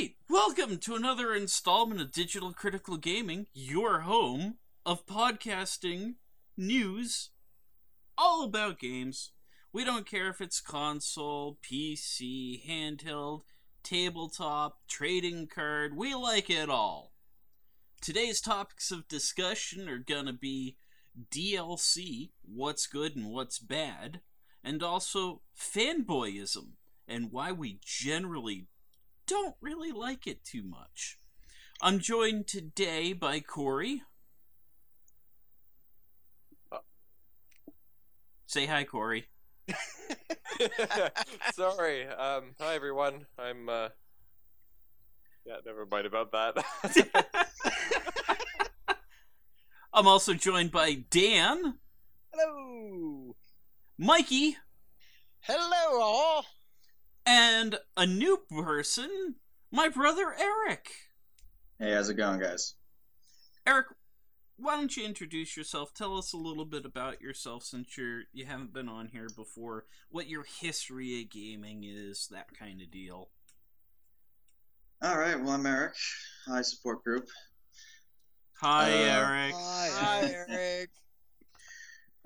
right, welcome to another installment of Digital Critical Gaming, your home of podcasting news all about games. We don't care if it's console, PC, handheld, tabletop, trading card, we like it all. Today's topics of discussion are gonna be DLC, what's good and what's bad, and also fanboyism and why we generally don't really like it too much. I'm joined today by Corey. Say hi, Corey. Sorry. Um, hi everyone. I'm. Uh... Yeah, never mind about that. I'm also joined by Dan, Hello. Mikey, Hello, all. And a new person, my brother Eric. Hey, how's it going, guys? Eric, why don't you introduce yourself? Tell us a little bit about yourself since you're you haven't been on here before. What your history of gaming is, that kind of deal. All right, well, I'm Eric. Hi, support group. Hi, Uh, Eric. Hi, Eric.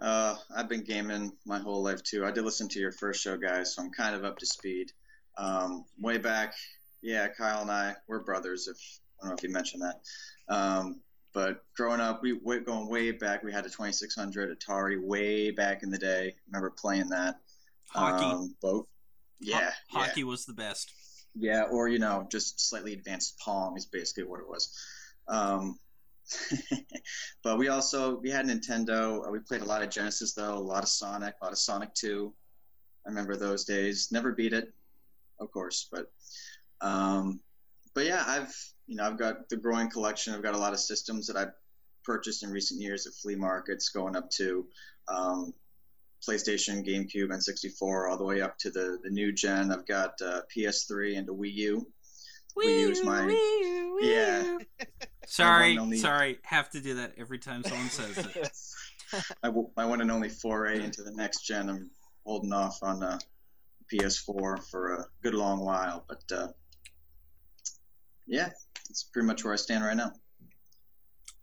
Uh, I've been gaming my whole life too. I did listen to your first show, guys, so I'm kind of up to speed. Um, way back, yeah, Kyle and I, we're brothers. If I don't know if you mentioned that. Um, but growing up, we went going way back. We had a 2600 Atari way back in the day. Remember playing that? Hockey. Um, boat. Yeah, Ho- yeah. hockey was the best. Yeah, or you know, just slightly advanced Pong is basically what it was. Um, but we also we had Nintendo. Uh, we played a lot of Genesis though, a lot of Sonic, a lot of Sonic Two. I remember those days. Never beat it, of course, but um, but yeah, I've you know I've got the growing collection. I've got a lot of systems that I've purchased in recent years at flea markets, going up to um, PlayStation, GameCube, and 64, all the way up to the, the new gen. I've got uh, PS3 and a Wii U. Wii U's my yeah. Sorry, only- sorry. Have to do that every time someone says it. my, w- my one and only foray into the next gen. I'm holding off on uh, PS4 for a good long while, but uh, yeah, that's pretty much where I stand right now.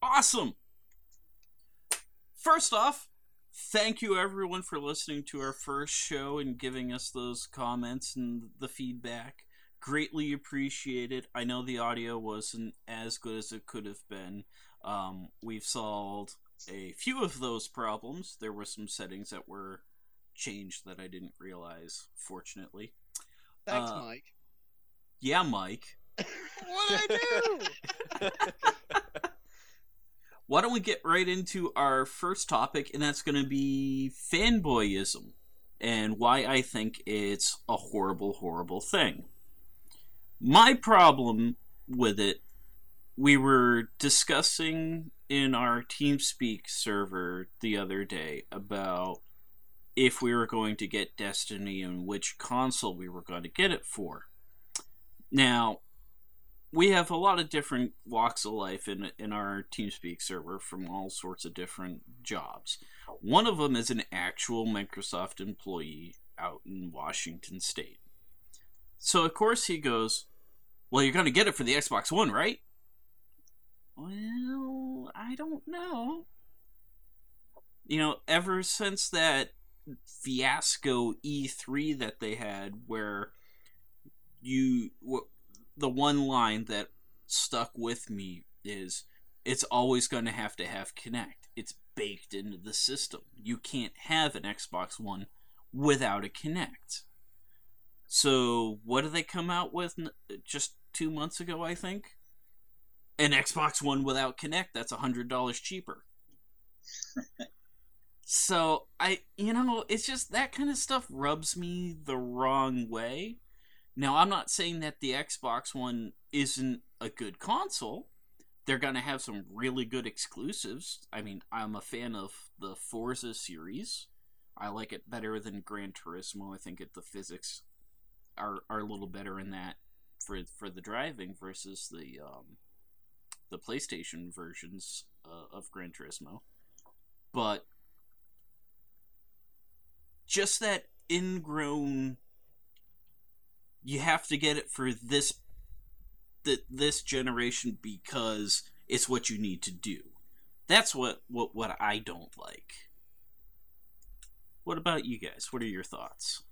Awesome. First off, thank you everyone for listening to our first show and giving us those comments and the feedback. Greatly appreciated. I know the audio wasn't as good as it could have been. Um, we've solved a few of those problems. There were some settings that were changed that I didn't realize, fortunately. Thanks, Uh, Mike. Yeah, Mike. What did I do? why don't we get right into our first topic, and that's going to be fanboyism and why I think it's a horrible, horrible thing. My problem with it, we were discussing in our TeamSpeak server the other day about if we were going to get Destiny and which console we were going to get it for. Now, we have a lot of different walks of life in in our TeamSpeak server from all sorts of different jobs. One of them is an actual Microsoft employee out in Washington State. So of course he goes, "Well, you're going to get it for the Xbox One, right?" Well, I don't know. You know, ever since that fiasco E3 that they had where you w- the one line that stuck with me is it's always going to have to have Kinect. It's baked into the system. You can't have an Xbox One without a Kinect. So, what do they come out with just two months ago, I think? An Xbox One without Kinect. That's $100 cheaper. so, I, you know, it's just that kind of stuff rubs me the wrong way. Now, I'm not saying that the Xbox One isn't a good console. They're going to have some really good exclusives. I mean, I'm a fan of the Forza series. I like it better than Gran Turismo. I think it, the physics are, are a little better in that for for the driving versus the um, the PlayStation versions uh, of Gran Turismo. But just that ingrown you have to get it for this that this generation because it's what you need to do. That's what what what I don't like. What about you guys? What are your thoughts?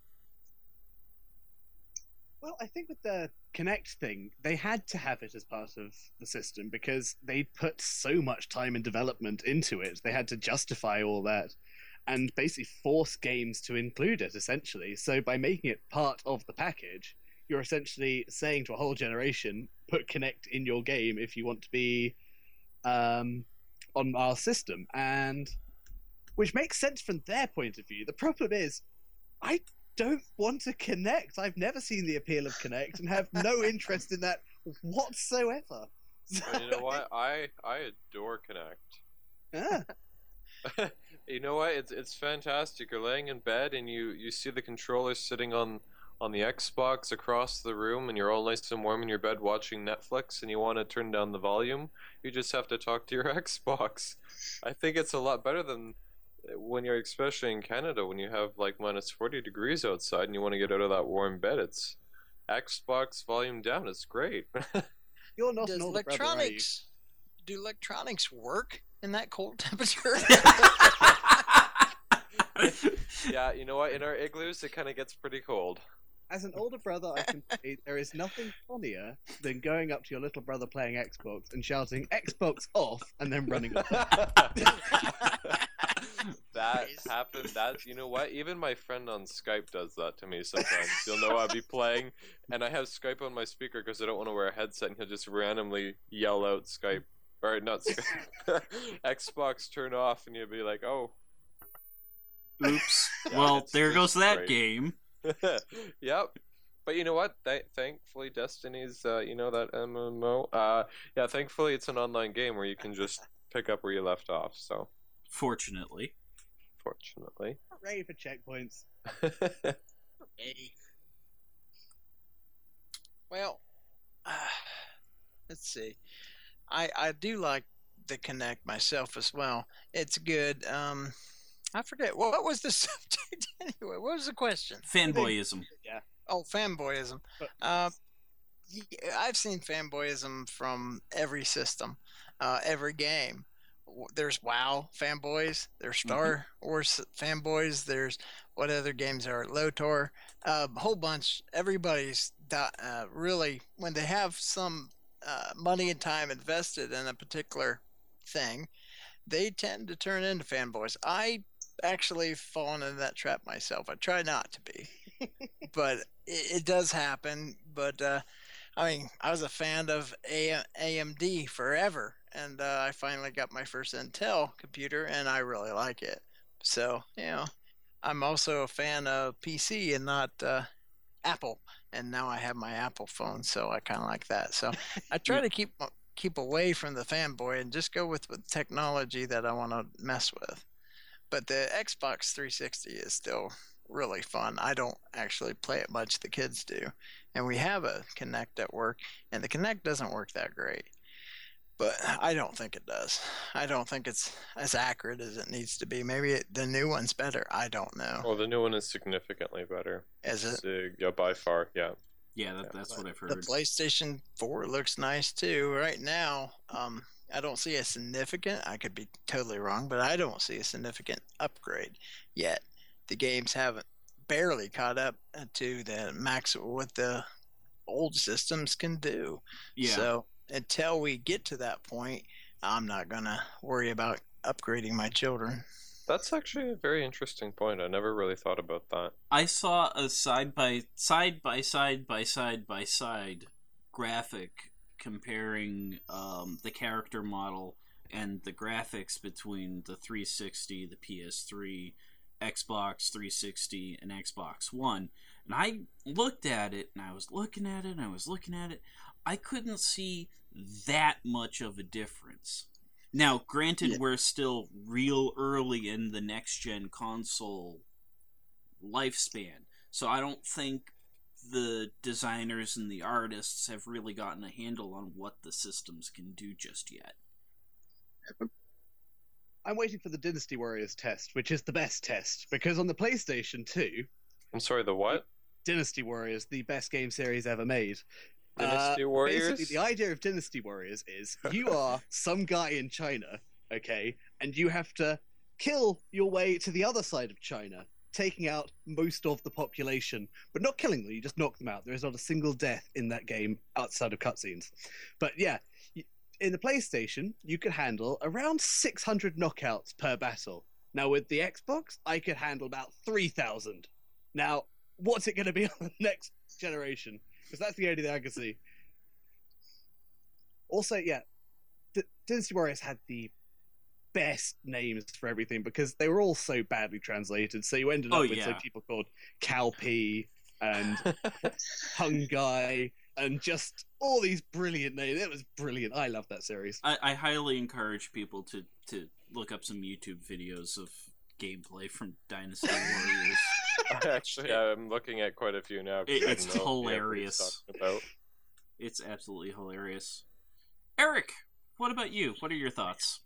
Well, I think with the Kinect thing, they had to have it as part of the system because they put so much time and development into it. They had to justify all that and basically force games to include it, essentially. So by making it part of the package, you're essentially saying to a whole generation, put Kinect in your game if you want to be um, on our system. And which makes sense from their point of view. The problem is, I don't want to Kinect. I've never seen the appeal of Kinect and have no interest in that whatsoever. Well, you know what? I I adore Kinect. Ah, you know what? It's it's fantastic. You're laying in bed and you you see the controller sitting on on the Xbox across the room, and you're all nice and warm in your bed watching Netflix, and you want to turn down the volume. You just have to talk to your Xbox. I think it's a lot better than when you're especially in Canada when you have like minus 40 degrees outside and you want to get out of that warm bed. It's Xbox volume down. It's great. you're not Does an older brother, electronics do electronics work in that cold temperature? yeah, you know what? In our igloos, it kind of gets pretty cold. As an older brother, I can say there is nothing funnier than going up to your little brother playing Xbox and shouting "Xbox off" and then running off. that happened. That you know what? Even my friend on Skype does that to me sometimes. You'll know I'll be playing, and I have Skype on my speaker because I don't want to wear a headset, and he'll just randomly yell out Skype or not Skype, Xbox turn off, and you'll be like, oh, Oops. Yeah, well, there goes that great. game. yep. But you know what? Th- thankfully, Destiny's, uh, you know that MMO. Uh, yeah, thankfully, it's an online game where you can just pick up where you left off. So, Fortunately, fortunately. Ready for checkpoints. Hey. Well, uh, let's see. I I do like the Kinect myself as well. It's good. Um, I forget what, what was the subject anyway. What was the question? fanboyism. Yeah. Oh, fanboyism. But- Uh, y- I've seen fanboyism from every system, uh, every game. There's WoW fanboys. There's Star Wars fanboys. There's what other games are LOTRO. A whole bunch. Everybody's uh, really when they have some uh, money and time invested in a particular thing, they tend to turn into fanboys. I actually fallen into that trap myself. I try not to be but it, it does happen. But uh, I mean, I was a fan of AMD forever, and uh, I finally got my first Intel computer, and I really like it. So you know, I'm also a fan of PC and not uh, Apple, and now I have my Apple phone, so I kind of like that. So I try to keep keep away from the fanboy and just go with the technology that I want to mess with. But the Xbox 360 is still really fun. I don't actually play it much. The kids do, and we have a Kinect at work, and the Kinect doesn't work that great. But I don't think it does. I don't think it's as accurate as it needs to be. Maybe it, the new one's better. I don't know. well, the new one is significantly better. Is it? So, yeah, by far, yeah. Yeah, that, that's what I've heard. The heard. PlayStation 4 looks nice too. Right now, um, I don't see a significant, I could be totally wrong, but I don't see a significant upgrade yet. The games haven't barely caught up to the max what the old systems can do. Yeah. So until we get to that point, I'm not going to worry about upgrading my children. That's actually a very interesting point. I never really thought about that. I saw a side by side by side by side by side graphic comparing um, the character model and the graphics between the 360, the PS3, Xbox 360, and Xbox One. And I looked at it and I was looking at it and I was looking at it. I couldn't see that much of a difference. Now, granted, Yeah. we're still real early in the next gen console lifespan. So I don't think the designers and the artists have really gotten a handle on what the systems can do just yet. I'm waiting for the Dynasty Warriors test, which is the best test, because on the PlayStation 2, I'm sorry, the what? Dynasty Warriors, the best game series ever made, Dynasty Uh, Warriors. Basically, the idea of Dynasty Warriors is you are some guy in China, okay, and you have to kill your way to the other side of China, taking out most of the population, but not killing them. You just knock them out. There is not a single death in that game outside of cutscenes. But yeah, in the PlayStation, you could handle around 600 knockouts per battle. Now with the Xbox, I could handle about 3,000. Now, what's it going to be on the next generation? Because that's the only thing I can see. Also, yeah, D- Dynasty Warriors had the best names for everything because they were all so badly translated. So you ended up Oh, with yeah. like people called Calpy and Hungai and just all these brilliant names. It was brilliant. I love that series. I, I highly encourage people to to look up some YouTube videos of gameplay from Dynasty Warriors. Actually, I'm looking at quite a few now. It- it's didn't know what he hilarious. About. It's absolutely hilarious. Eric, what about you? What are your thoughts?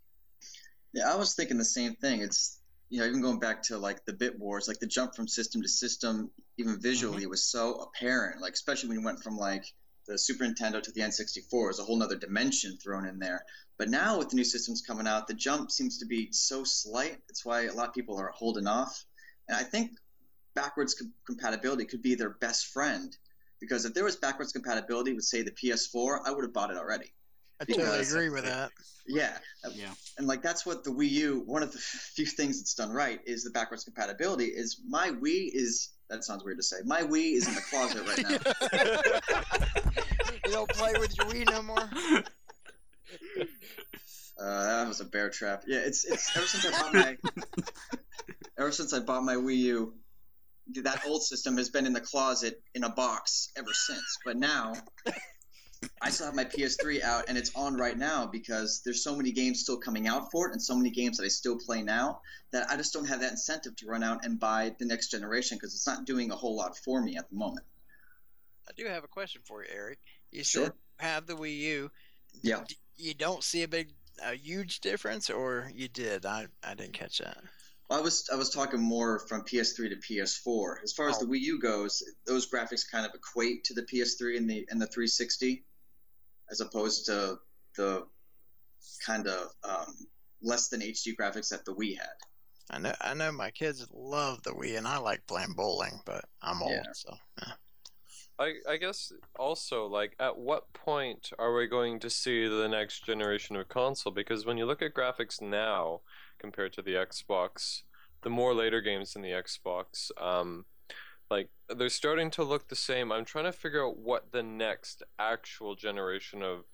Yeah, I was thinking the same thing. It's you know even going back to like the bit wars, like the jump from system to system, even visually, Mm-hmm. it was so apparent. Like especially when you went from like the Super Nintendo to the N64, it was a whole other dimension thrown in there. But now with the new systems coming out, the jump seems to be so slight. That's why a lot of people are holding off. And I think backwards com- compatibility could be their best friend. Because if there was backwards compatibility with, say, the PS4, I would have bought it already. I totally Because- agree with that. Yeah, Yeah. and like that's what the Wii U. One of the few things it's done right is the backwards compatibility. Is my Wii is that sounds weird to say. My Wii is in the closet right now. you don't play with your Wii no more. Uh, that was a bear trap. Yeah, it's it's ever since I bought my ever since I bought my Wii U, that old system has been in the closet in a box ever since. But now. I still have my PS3 out and it's on right now because there's so many games still coming out for it and so many games that I still play now that I just don't have that incentive to run out and buy the next generation because it's not doing a whole lot for me at the moment. I do have a question for you, Eric. You Sure. said have the Wii U. Yeah. You don't see a big, a huge difference, or you did? I, I didn't catch that. I was I was talking more from PS3 to PS4. As far as Oh. the Wii U goes, those graphics kind of equate to the PS3 and the and the 360, as opposed to the kind of um, less than HD graphics that the Wii had. I know, I know, my kids love the Wii, and I like playing bowling, but I'm old, Yeah. so yeah. I, I guess also like at what point are we going to see the next generation of console? Because when you look at graphics now compared to the Xbox, the more later games in the Xbox, um, like they're starting to look the same. I'm trying to figure out what the next actual generation of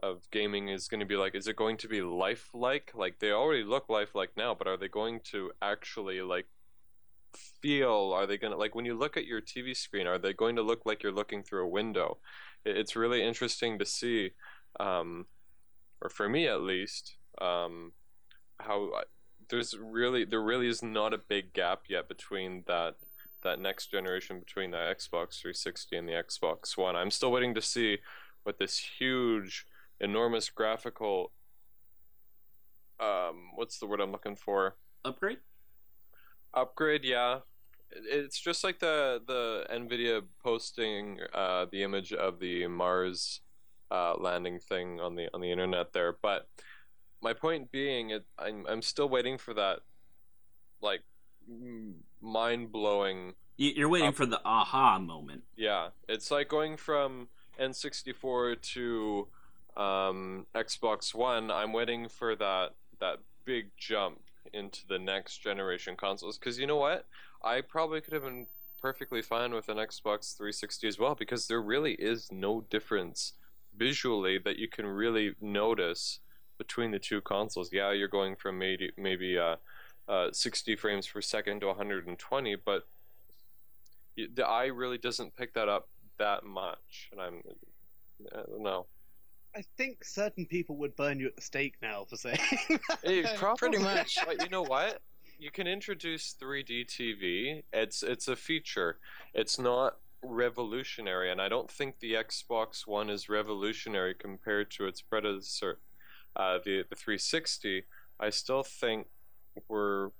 of gaming is going to be like. Is it going to be lifelike? Like they already look lifelike now, but are they going to actually like feel are they going to like when you look at your tv screen are they going to look like you're looking through a window it's really interesting to see um, or for me at least um, how I- there's really there really is not a big gap yet between that that next generation between the xbox 360 and the xbox one. I'm still waiting to see what this huge enormous graphical um, what's the word i'm looking for? Upgrade? upgrade yeah. It's just like the the nvidia posting uh, the image of the mars uh, landing thing on the on the internet there but my point being it i'm, I'm still waiting for that like mind-blowing You're waiting Up- for the aha moment. yeah, it's like going from N64 to um, Xbox One. I'm waiting for that that big jump into the next generation consoles because you know what? I probably could have been perfectly fine with an Xbox 360 as well because there really is no difference visually that you can really notice between the two consoles. Yeah, you're going from maybe maybe uh, uh, 60 frames per second to 120, but the eye really doesn't pick that up that much, and I'm I don't know. I think certain people would burn you at the stake now for saying. Hey, Pretty much. But you know what? You can introduce 3D TV. It's it's a feature. It's not revolutionary, and I don't think the Xbox One is revolutionary compared to its predecessor, uh, the the 360. I still think we're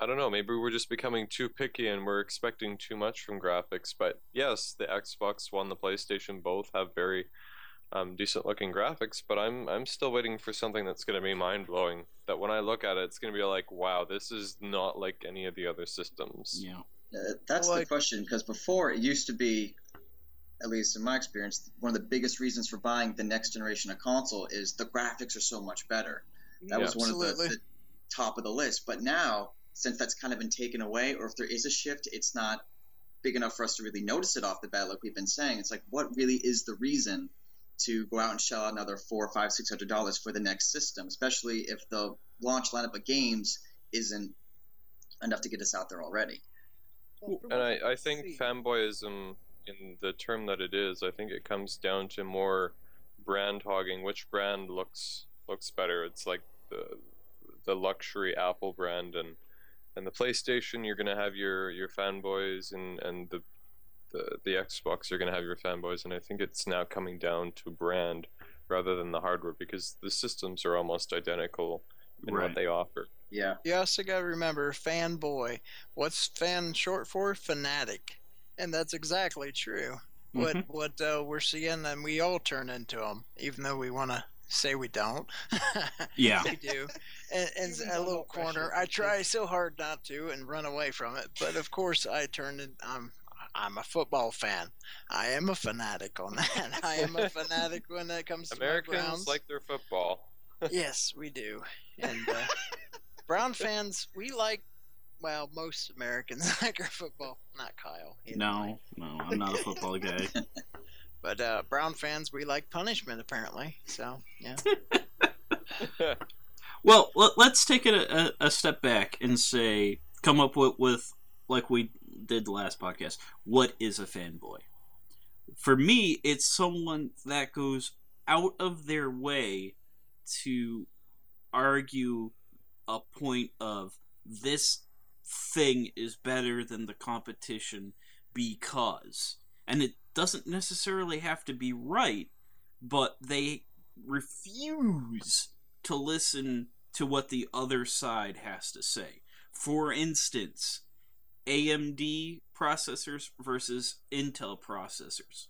I don't know. Maybe we're just becoming too picky and we're expecting too much from graphics. But yes, the Xbox One, the PlayStation, both have very um, decent looking graphics. But I'm I'm still waiting for something that's going to be mind blowing. That when I look at it, it's going to be like, wow, this is not like any of the other systems. Yeah. Uh, that's Well, the like- question because before it used to be, at least in my experience, one of the biggest reasons for buying the next generation of console is the graphics are so much better. That was one of the, the top of the list. But now, since that's kind of been taken away, or if there is a shift, it's not big enough for us to really notice it off the bat, like we've been saying. It's like, what really is the reason to go out and shell out another four, five, six hundred dollars for the next system, especially if the launch lineup of games isn't enough to get us out there already. And I, I think fanboyism, in the term that it is, I think it comes down to more brand hogging. Which brand looks looks better? It's like the the luxury Apple brand and and the PlayStation. You're gonna have your your fanboys, and and the the the Xbox. You're gonna have your fanboys, and I think it's now coming down to brand rather than the hardware because the systems are almost identical in Right. what they offer. Yeah. You also got to remember fanboy. What's fan short for? Fanatic. And that's exactly true. What Mhm. what uh, we're seeing, and we all turn into them, even though we want to say we don't. Yeah. we do. And, and a though little corner. I try so hard not to and run away from it, but of course I turn it. I'm I'm a football fan. I am a fanatic on that. I am a fanatic when it comes to my Americans Browns. like their football. yes, we do. And uh, Brown fans, we like. Well, most Americans like our football. Not Kyle. he don't like No, no, I'm not a football guy. But uh, Brown fans, we like punishment apparently. So yeah, Well, let, let's take it a, a, a step back and say, come up with, with, like we did the last podcast, what is a fanboy? For me, it's someone that goes out of their way to argue a point of this thing is better than the competition because. And it doesn't necessarily have to be right, but they refuse to listen to what the other side has to say. For instance, AMD processors versus Intel processors.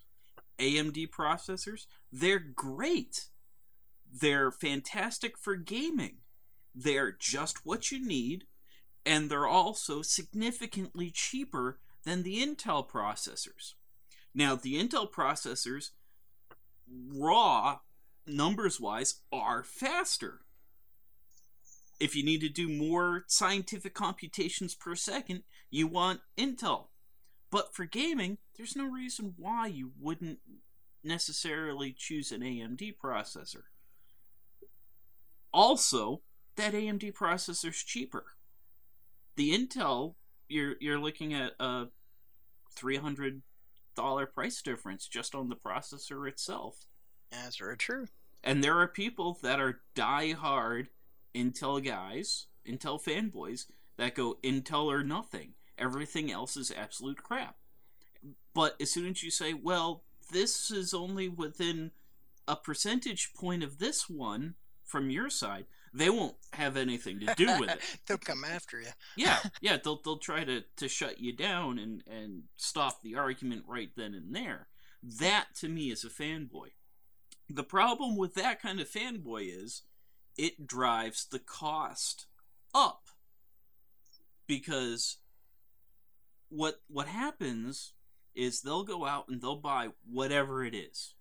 AMD processors, they're great. They're fantastic for gaming. They're just what you need, and they're also significantly cheaper than the Intel processors. Now, the Intel processors, raw numbers wise, are faster. If you need to do more scientific computations per second, you want Intel. But for gaming, there's no reason why you wouldn't necessarily choose an AMD processor. Also, that AMD processor's cheaper. The Intel, you're you're looking at a three hundred dollar price difference just on the processor itself. that's very true. And there are people that are die-hard Intel guys, Intel fanboys, that go Intel or nothing. Everything else is absolute crap. But as soon as you say, well, this is only within a percentage point of this one from your side, they won't have anything to do with it. They'll come after you. Yeah, yeah, they'll they'll try to, to shut you down and, and stop the argument right then and there. That to me is a fanboy. The problem with that kind of fanboy is it drives the cost up. Because what what happens is they'll go out and they'll buy whatever it is.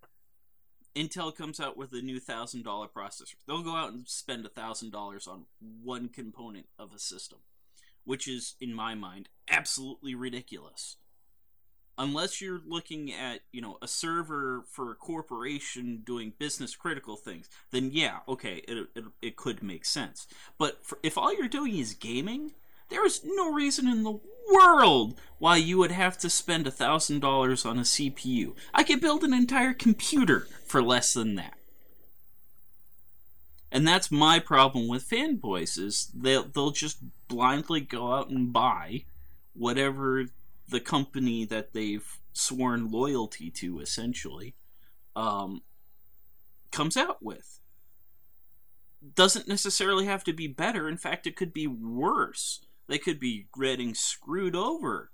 Intel comes out with a new thousand dollar processor. They'll go out and spend a thousand dollars on one component of a system, which is, in my mind, absolutely ridiculous. Unless you're looking at, you know, a server for a corporation doing business critical things, then yeah, okay, it, it, it could make sense. But for, if all you're doing is gaming, there is no reason in the world why you would have to spend a thousand dollars on a CPU. I could build an entire computer for less than that. And that's my problem with fanboys is they'll they'll just blindly go out and buy whatever the company that they've sworn loyalty to essentially um, comes out with. Doesn't necessarily have to be better. In fact, it could be worse. They could be getting screwed over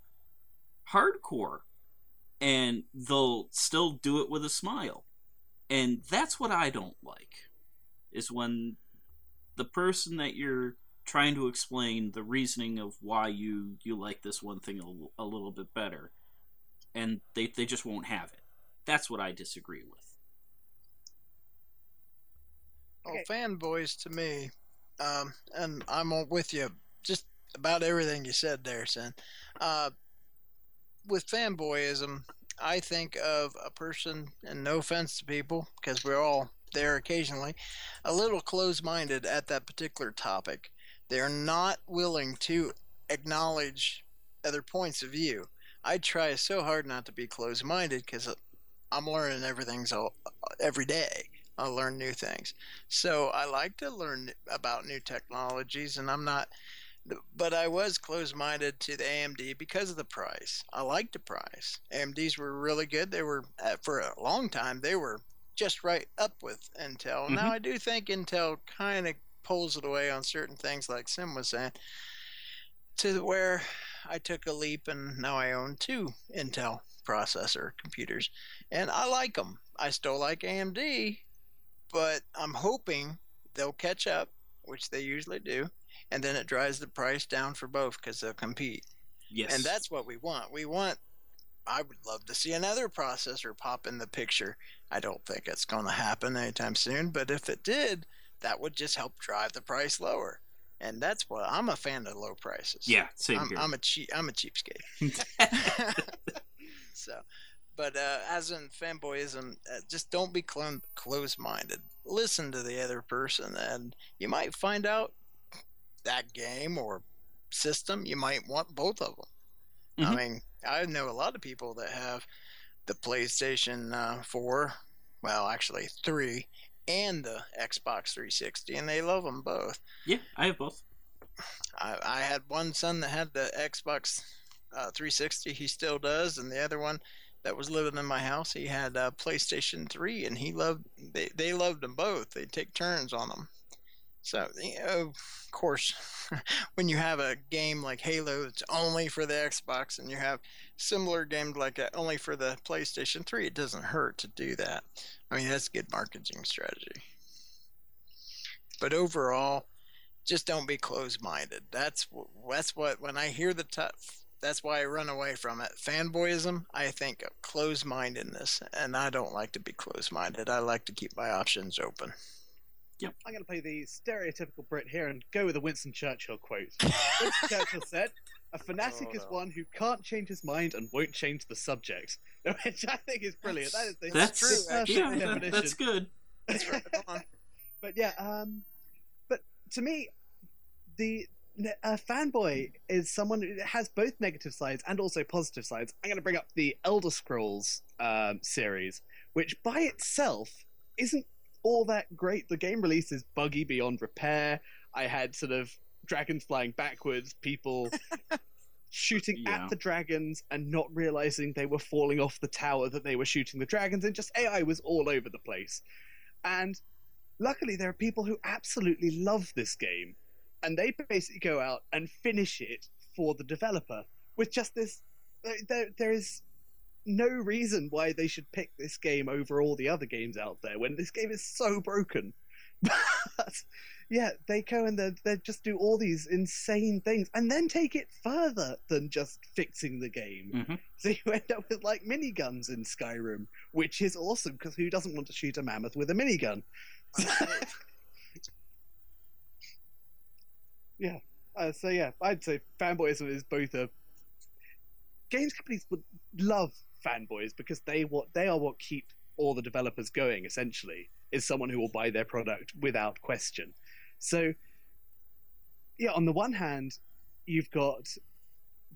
hardcore and they'll still do it with a smile. And that's what I don't like is when the person that you're trying to explain the reasoning of why you you like this one thing a, a little bit better and they they just won't have it. That's what I disagree with. Well, Okay. fanboys to me, um, and I'm on with you just about everything you said there, Sin. Uh, with fanboyism, I think of a person, and no offense to people, because we're all there occasionally, a little closed minded at that particular topic. They're not willing to acknowledge other points of view. I try so hard not to be closed minded because I'm learning everything's every day. I learn new things. So I like to learn about new technologies, and I'm not, but I was closed minded to the AMD because of the price. I liked the price. AMDs were really good. They were, uh, for a long time, they were just right up with Intel. Now Mhm. I do think Intel kind of pulls it away on certain things, like Sim was saying, to where I took a leap and now I own two Intel processor computers, and I like them. I still like AMD, but I'm hoping they'll catch up, which they usually do, and then it drives the price down for both because they'll compete. Yes. And that's what we want. We want. I would love to see another processor pop in the picture. I don't think it's going to happen anytime soon, but if it did, that would just help drive the price lower. And that's what I'm a fan of low prices. yeah, same I'm, here. I'm a cheap. I'm a cheapskate. so, but uh, as in fanboyism, uh, just don't be clon- closed-minded. Listen to the other person, and you might find out that game or system. You might want both of them. I Mhm. mean, I know a lot of people that have the PlayStation uh, 4, well, actually three, and the Xbox 360, and they love them both. yeah, I have both. I, I had one son that had the Xbox uh, 360. He still does, and the other one that was living in my house, he had a PlayStation 3, and he loved. They they loved them both. They take turns on them. So you know, of course, when you have a game like Halo that's only for the Xbox, and you have similar games like that only for the PlayStation 3, it doesn't hurt to do that. I mean, that's good marketing strategy. But overall, just don't be closed-minded. That's that's what when I hear the t- that's why I run away from it. Fanboyism, I think of closed-mindedness, and I don't like to be closed-minded. I like to keep my options open. I'm going to play the stereotypical Brit here and go with a Winston Churchill quote. Winston Churchill said, "A fanatic Oh, is one who can't change his mind and won't change the subject," which I think is brilliant. That is the That's true, perfect yeah, that- definition. that's good. That's right. Go on. but yeah, um, but to me, the a fanboy is someone who has both negative sides and also positive sides. I'm going to bring up the Elder Scrolls um, series, which by itself isn't all that great. The game release is buggy beyond repair. I had sort of dragons flying backwards, people shooting Yeah. at the dragons and not realizing they were falling off the tower that they were shooting the dragons, and just AI was all over the place. And luckily, there are people who absolutely love this game, and they basically go out and finish it for the developer with just this. There, there is no reason why they should pick this game over all the other games out there when this game is so broken. But yeah, they go and they they just do all these insane things and then take it further than just fixing the game. Mhm. So you end up with like miniguns in Skyrim, which is awesome because who doesn't want to shoot a mammoth with a minigun? yeah. Uh, so yeah, I'd say fanboyism is both a games companies would love fanboys because they what they are what keep all the developers going. Essentially, is someone who will buy their product without question. So yeah, on the one hand, you've got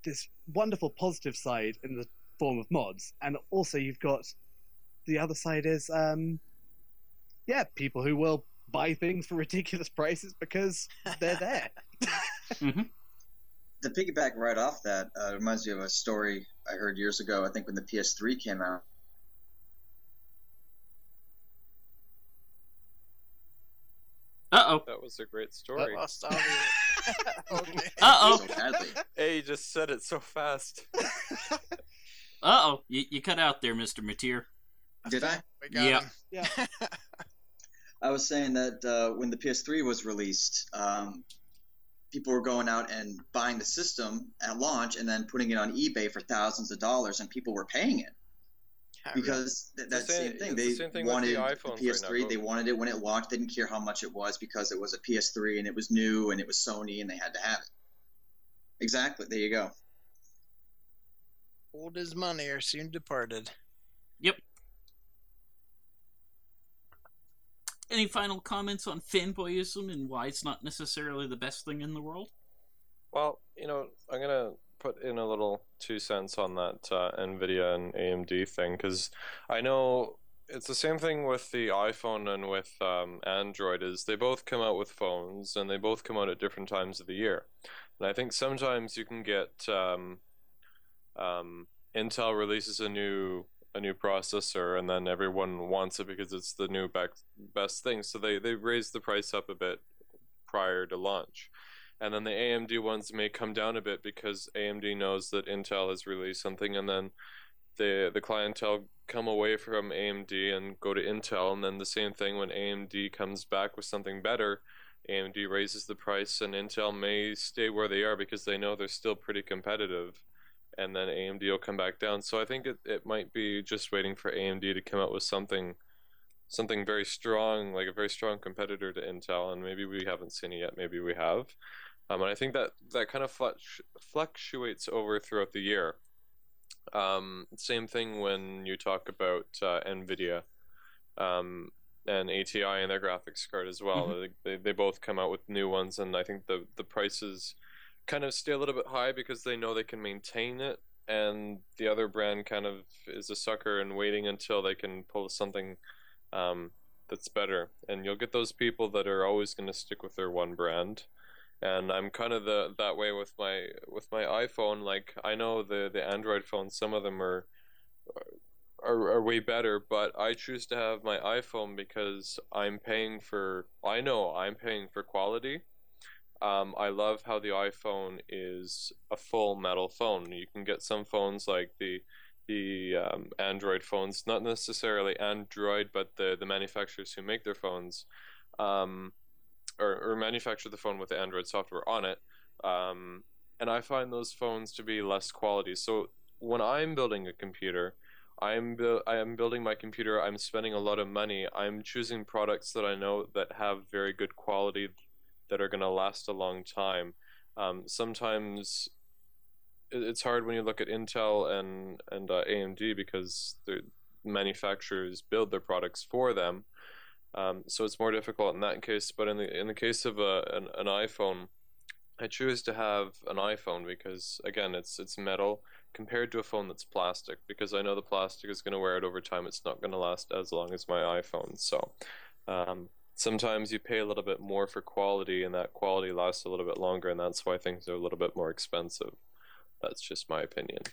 this wonderful positive side in the form of mods, and also you've got the other side is um, yeah, people who will buy things for ridiculous prices because they're there. To piggyback right off that, uh, reminds me of a story I heard years ago. I think when the PS3 came out. Uh oh. That was a great story. Lost audio. Uh oh. badly. Hey, you just said it so fast. Uh oh. You, you cut out there, Mr. Mateer. Did I? Yeah. Yeah. I was saying that uh, when the PS3 was released, um, people were going out and buying the system at launch and then putting it on eBay for thousands of dollars, and people were paying it because th- the that same- same thing. They the same thing with the wanted the, PS3. now, they wanted it when it launched. They didn't care how much it was because it was a PS3 and it was new and it was Sony and they had to have it. Exactly. There you go. Old as money are soon departed. Any final comments on fanboyism and why it's not necessarily the best thing in the world? Well, you know, I'm gonna put in a little two cents on that uh, Nvidia and AMD thing because I know it's the same thing with the iPhone and with um, Android. Is they both come out with phones and they both come out at different times of the year, and I think sometimes you can get um, um, Intel releases a new a new processor and then everyone wants it because it's the new bec- best thing, so they they raise the price up a bit prior to launch. And then the AMD ones may come down a bit because AMD knows that Intel has released something, and then the the clientele come away from AMD and go to Intel, and then the same thing when AMD comes back with something better, AMD raises the price, and Intel may stay where they are because they know they're still pretty competitive, and then AMD will come back down. So I think it, it might be just waiting for AMD to come out with something something very strong, like a very strong competitor to Intel, and maybe we haven't seen it yet, maybe we have. Um, and I think that that kind of fluctuates over throughout the year. Um, same thing when you talk about uh, NVIDIA um, and ATI and their graphics card as well. Mhm. They, they both come out with new ones, and I think the, the prices kind of stay a little bit high because they know they can maintain it, and the other brand kind of is a sucker and waiting until they can pull something um, that's better. And you'll get those people that are always going to stick with their one brand and I'm kind of the that way with my with my iPhone. Like I know the the Android phones, some of them are are, are way better, but I choose to have my iPhone because I'm paying for. I know I'm paying for quality. Um, I love how the iPhone is a full metal phone. You can get some phones like the the um, Android phones, not necessarily Android, but the the manufacturers who make their phones. Um, or, or manufacture the phone with the Android software on it. Um, and I find those phones to be less quality. So when I'm building a computer, I'm bu- I am building my computer. I'm spending a lot of money. I'm choosing products that I know that have very good quality, that are going to last a long time. Um, sometimes it's hard when you look at Intel and and uh, AMD because the manufacturers build their products for them. Um, so it's more difficult in that case. But in the in the case of a, an, an iPhone, I choose to have an iPhone because again, it's it's metal compared to a phone that's plastic. Because I know the plastic is going to wear out over time. It's not going to last as long as my iPhone. So um, sometimes you pay a little bit more for quality, and that quality lasts a little bit longer, and that's why things are a little bit more expensive. That's just my opinion.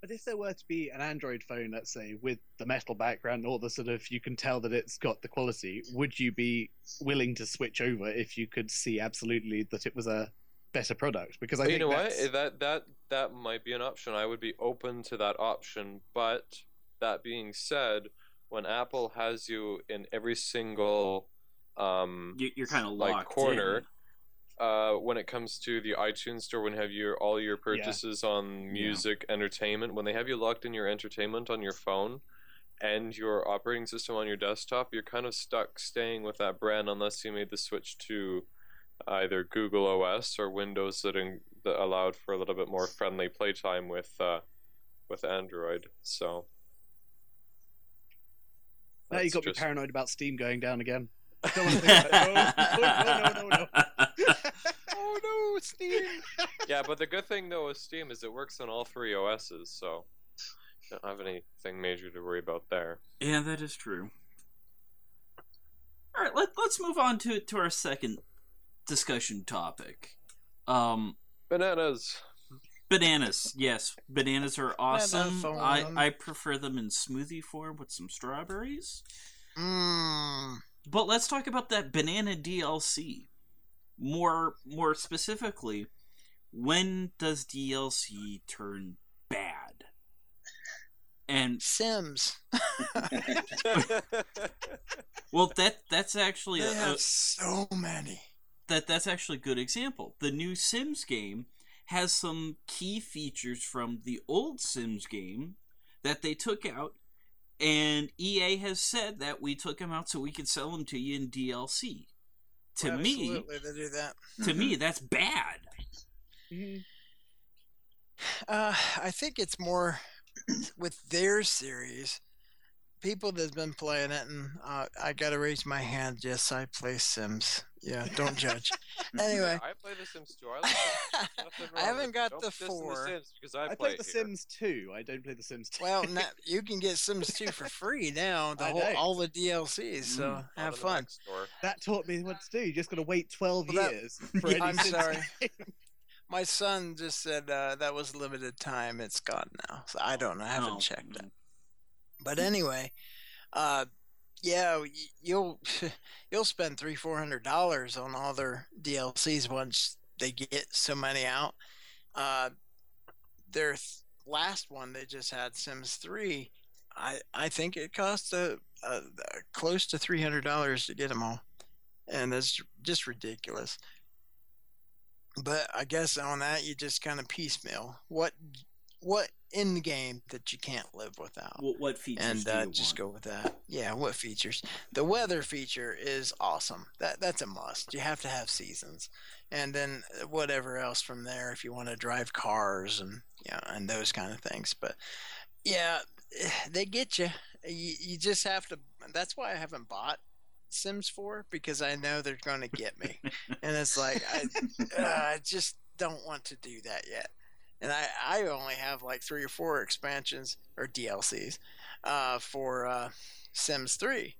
But if there were to be an Android phone, let's say, with the metal background, or the sort of you can tell that it's got the quality, would you be willing to switch over if you could see absolutely that it was a better product? Because I you think know what? That that that might be an option. I would be open to that option. But that being said, when Apple has you in every single um, You, you're kind of like locked corner, in. uh, when it comes to the iTunes store, when have your all your purchases on music, entertainment, when they have you locked in your entertainment on your phone and your operating system on your desktop, you're kind of stuck staying with that brand unless you made the switch to either Google OS or Windows that, in, that allowed for a little bit more friendly playtime with uh, with Android. So now you that's got me just- paranoid about Steam going down again. I don't want to think about it. Oh, no, no, no, no. Oh no, Steam! yeah, but the good thing though with Steam is it works on all three OSs, so you don't have anything major to worry about there. Yeah, that is true. All right, let, let's move on to to our second discussion topic. Um, Bananas. bananas. Yes, bananas are awesome. phone. I I prefer them in smoothie form with some strawberries. Mmm. But let's talk about that banana DLC. More more specifically, when does DLC turn bad? And Sims. well that that's actually They a, have so many. that that's actually a good example. The new Sims game has some key features from the old Sims game that they took out, and EA has said that we took them out so we could sell them to you in DLC. To me, Absolutely, they do that. to me, that's bad. Mhm. Uh, I think it's more with their series. People that's been playing it, and uh, I gotta raise my hand. Yes, I play Sims. Yeah, don't judge. anyway, I play The Sims 2. I, like I haven't got the Don't diss four. Sims because I, I play play The here. Sims 2. I don't play The Sims 2. well, now you can get Sims 2 for free now. The I whole, know. all the DLCs. So Mm. Have fun. next that taught me what to do. You just got to wait 12 Well, that- years for Yeah, any I'm Sims sorry. My son just said uh, that was limited time. It's gone now. So I don't know. I haven't Oh, checked it. But anyway, uh, yeah, you'll you'll spend three four hundred dollars on all their DLCs once they get so many out. Uh, their th- last one they just had Sims three. I I think it cost a, a, a close to three hundred dollars to get them all, and that's just ridiculous. But I guess on that you just kind of piecemeal what what in the game that you can't live without What, what features and uh, you just want? go with that. Yeah, what features? The weather feature is awesome. That that's a must. You have to have seasons, and then whatever else from there if you want to drive cars and yeah and those kind of things. But yeah, they get you. You, you just have to. That's why I haven't bought Sims 4 because I know they're going to get me, and it's like I, uh, I just don't want to do that yet. And I, I only have like three or four expansions or DLCs uh, for uh, Sims 3.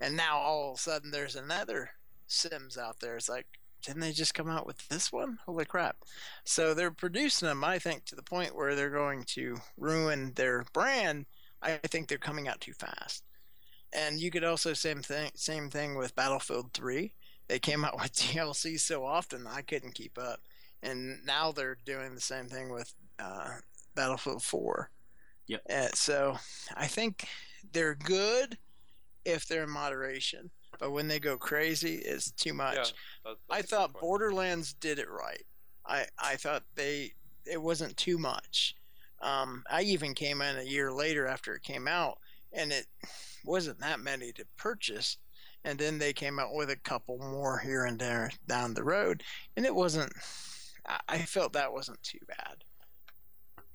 And now all of a sudden there's another Sims out there. It's like, didn't they just come out with this one? Holy crap. So they're producing them, I think, to the point where they're going to ruin their brand. I think they're coming out too fast. And you could also same thing same thing with Battlefield 3. They came out with DLC so often I couldn't keep up. And now they're doing the same thing with uh, Battlefield 4. Yep. Uh, so I think they're good if they're in moderation. But when they go crazy, it's too much. Yeah, that- I that's a good thought. Borderlands did it right. I I thought they it wasn't too much. Um, I even came in a year later after it came out, and it wasn't that many to purchase. And then they came out with a couple more here and there down the road, and it wasn't. I, I felt that wasn't too bad.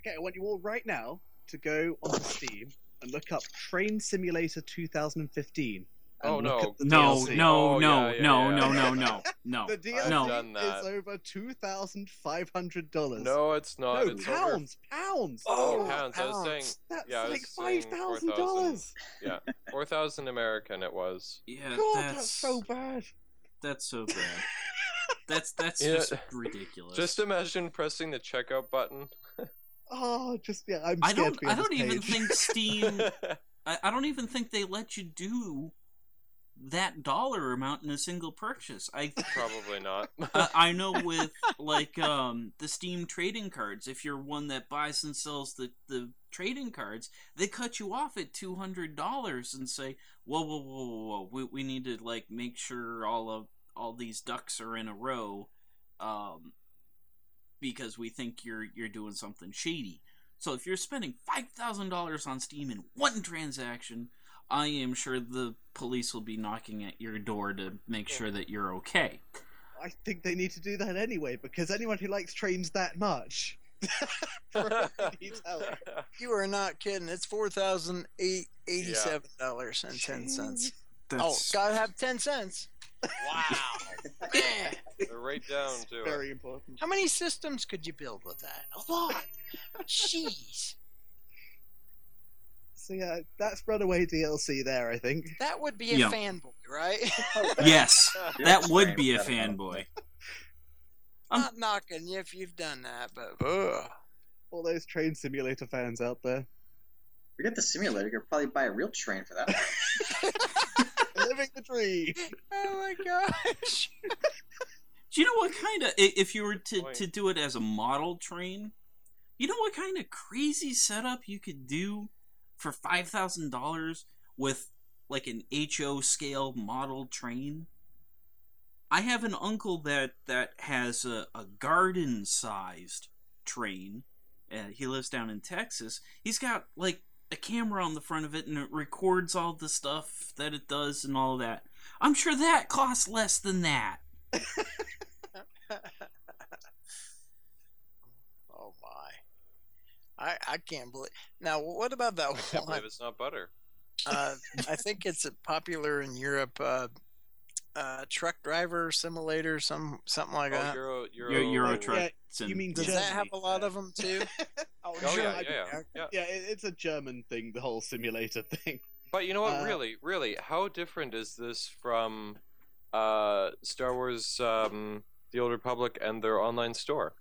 Okay, I want you all right now to go onto Steam and look up Train Simulator 2015. Oh, no. No, DLC. no, Oh, no, yeah, yeah, no, yeah. no, no, no, no. The DLC No. done over two thousand five hundred dollars. No, it's not. no it's over. pounds, pounds. Oh, pounds. I was saying that's yeah, like was five saying thousand dollars. four thousand American. It was. Yeah, God, that's, that's so bad. That's so bad. That's that's Yeah. just ridiculous. Just imagine pressing the checkout button. Oh, just yeah, I'm I don't. I don't even page. think Steam. I, I don't even think they let you do that dollar amount in a single purchase. I Probably not. I, I know with like um the Steam trading cards, if you're one that buys and sells the the trading cards, they cut you off at two hundred dollars and say, "Whoa, whoa, whoa, whoa, whoa! We we need to like make sure all of all these ducks are in a row, um, because we think you're you're doing something shady." So if you're spending five thousand dollars on Steam in one transaction, I am sure the police will be knocking at your door to make sure that you're okay. I think they need to do that anyway because anyone who likes trains that much. probably needs help. You are not kidding. It's four thousand eight eighty-seven dollars and ten cents. Oh, That's- gotta have ten cents. Wow, man. They're right down to it. Very important. How many systems could you build with that? A lot. Jeez. So yeah, that's Runaway DLC there. I think. That would be a Yeah. fanboy, right? Yes, that would be a definitely. fanboy. Um, Not knocking you if you've done that, but ugh. All those train simulator fans out there. We got the simulator. You could probably buy a real train for that. Living the dream. Oh my gosh. Do you know what kind of if you were to, Point. to do it as a model train, you know what kind of crazy setup you could do for five thousand dollars with like an HO scale model train? I have an uncle that that has a, a garden sized train. Uh, he lives down in Texas. He's got like a camera on the front of it and it records all the stuff that it does and all that. I'm sure that costs less than that. oh my. I I can't believe. Now, what about that I can't one? believe it's not butter. Uh, I think it's popular in Europe. Uh, uh, truck driver simulator, some something like Oh, that. Euro, Euro, Euro, Euro Yeah, truck. you mean Does Germany, that have a lot uh, of them too? Oh, Oh yeah, yeah, yeah, yeah. yeah. It's a German thing, the whole simulator thing. But you know what? Uh, really, really, how different is this from uh, Star Wars: um, The Old Republic and their online store?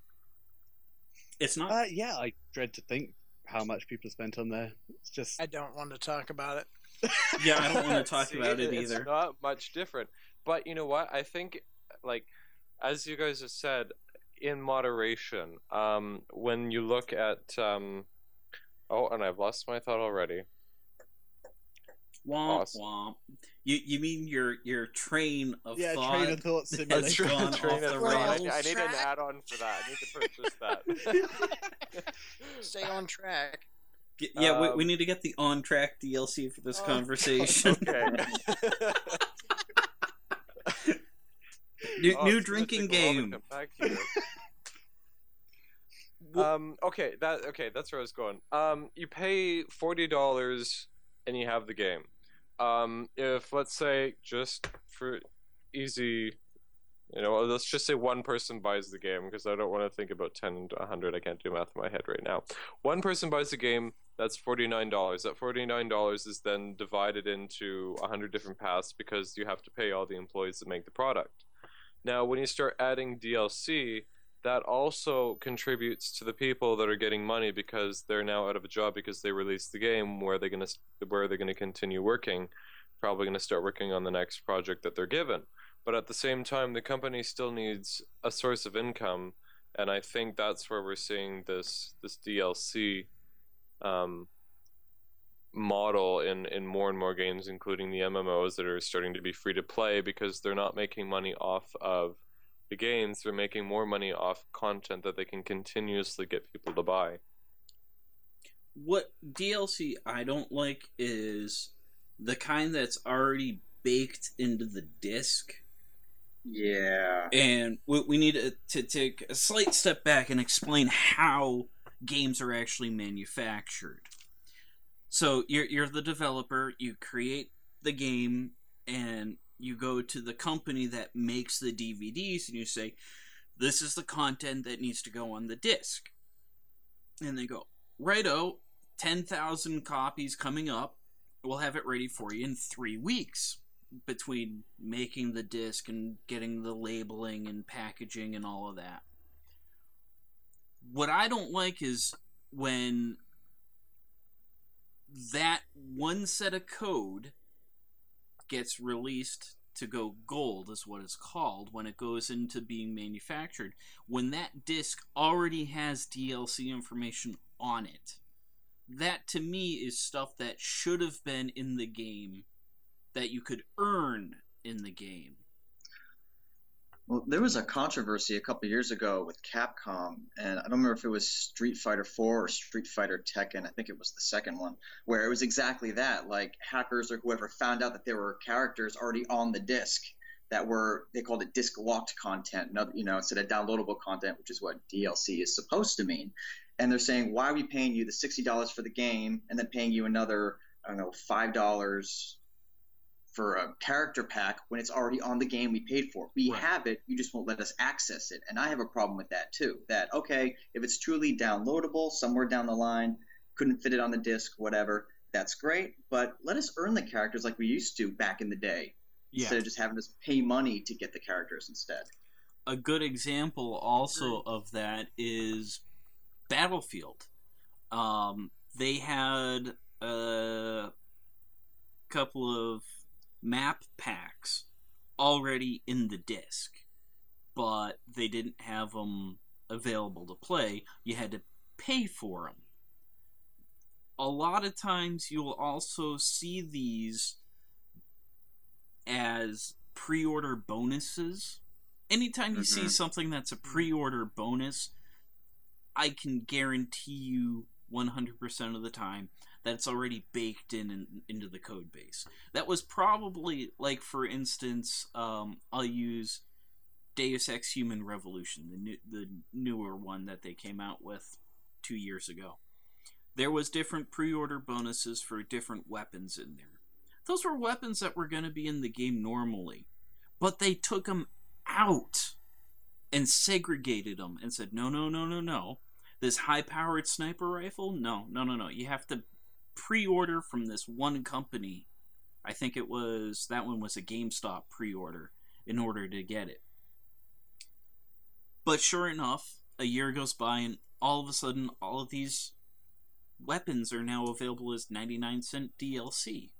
It's not. Uh, yeah, I dread to think how much people spent on there. It's just I don't want to talk about it. yeah, I don't want to talk See, about it it's either. not much different. But you know what? I think, like, as you guys have said, in moderation. Um, when you look at, um, oh, and I've lost my thought already. Womp Awesome. womp. You you mean your your train of yeah, thought? train of thought That's simulator. true. gone train off of the thought. I, rails. I need an add-on for that. I need to purchase that. Stay on track. G- Yeah, we, we Um, need to get the on track DLC for this Oh, conversation. okay. new Oh, new drinking take a while to game. come back here. Wh- um okay that okay that's where i was going. Um you pay $40 and you have the game. Um if let's say just for easy you know let's just say one person buys the game because i don't want to think about 10 to 100 i can't do math in my head right now. One person buys the game that's $49 that $49 is then divided into 100 different paths because you have to pay all the employees that make the product. Now when you start adding dlc that also contributes to the people that are getting money because they're now out of a job because they released the game. Where are they're going to where are they're going to continue working? Probably going to start working on the next project that they're given. But at the same time the company still needs a source of income. And i think that's where we're seeing this this dlc um, model in in more and more games including the mmos that are starting to be free to play because they're not making money off of the games, they're making more money off content that they can continuously get people to buy. What DLC I don't like is the kind that's already baked into the disc. Yeah. and we, we need to, to take a slight step back and explain how games are actually manufactured. So you're you're the developer, you create the game, and you go to the company that makes the DVDs, and you say, "This is the content that needs to go on the disc," and they go, "Righto, ten thousand copies coming up. We'll have it ready for you in three weeks." between making the disc and getting the labeling and packaging and all of that. What I don't like is when that one set of code gets released to go gold is what it's called when it goes into being manufactured when that disc already has DLC information on it that to me is stuff that should have been in the game that you could earn in the game. Well, there was a controversy a couple years ago with Capcom, and I don't remember if it was Street Fighter 4 or Street Fighter Tekken. I think it was the second one, where it was exactly that. Like hackers or whoever found out that there were characters already on the disc that were they called it disc locked content, you know, instead of downloadable content, which is what DLC is supposed to mean. And they're saying, why are we paying you the sixty dollars for the game and then paying you another, I don't know, five dollars for a character pack when it's already on the game we paid for. We Right. have it, you just won't let us access it. And I have a problem with that too. That okay, if it's truly downloadable somewhere down the line, couldn't fit it on the disc, whatever, that's great. But let us earn the characters like we used to back in the day, instead of just having us pay money to get the characters instead. A good example also of that is Battlefield. Um, they had a couple of map packs already in the disc, but they didn't have them available to play. You had to pay for them. A lot of times you'll also see these as pre order bonuses. Anytime you see Mhm. something that's a pre order bonus, I can guarantee you 100% of the time that it's already baked in, in into the code base. That was probably like, for instance, um, I'll use Deus Ex Human Revolution, the new, the newer one that they came out with two years ago. There was different pre-order bonuses for different weapons in there. Those were weapons that were going to be in the game normally, but they took them out and segregated them and said, no, no, no, no, no. This high-powered sniper rifle, no, no, no, no. You have to pre-order from this one company. I think it was that one was a GameStop pre-order in order to get it. But sure enough, a year goes by and all of a sudden all of these weapons are now available as 99 cent DLC.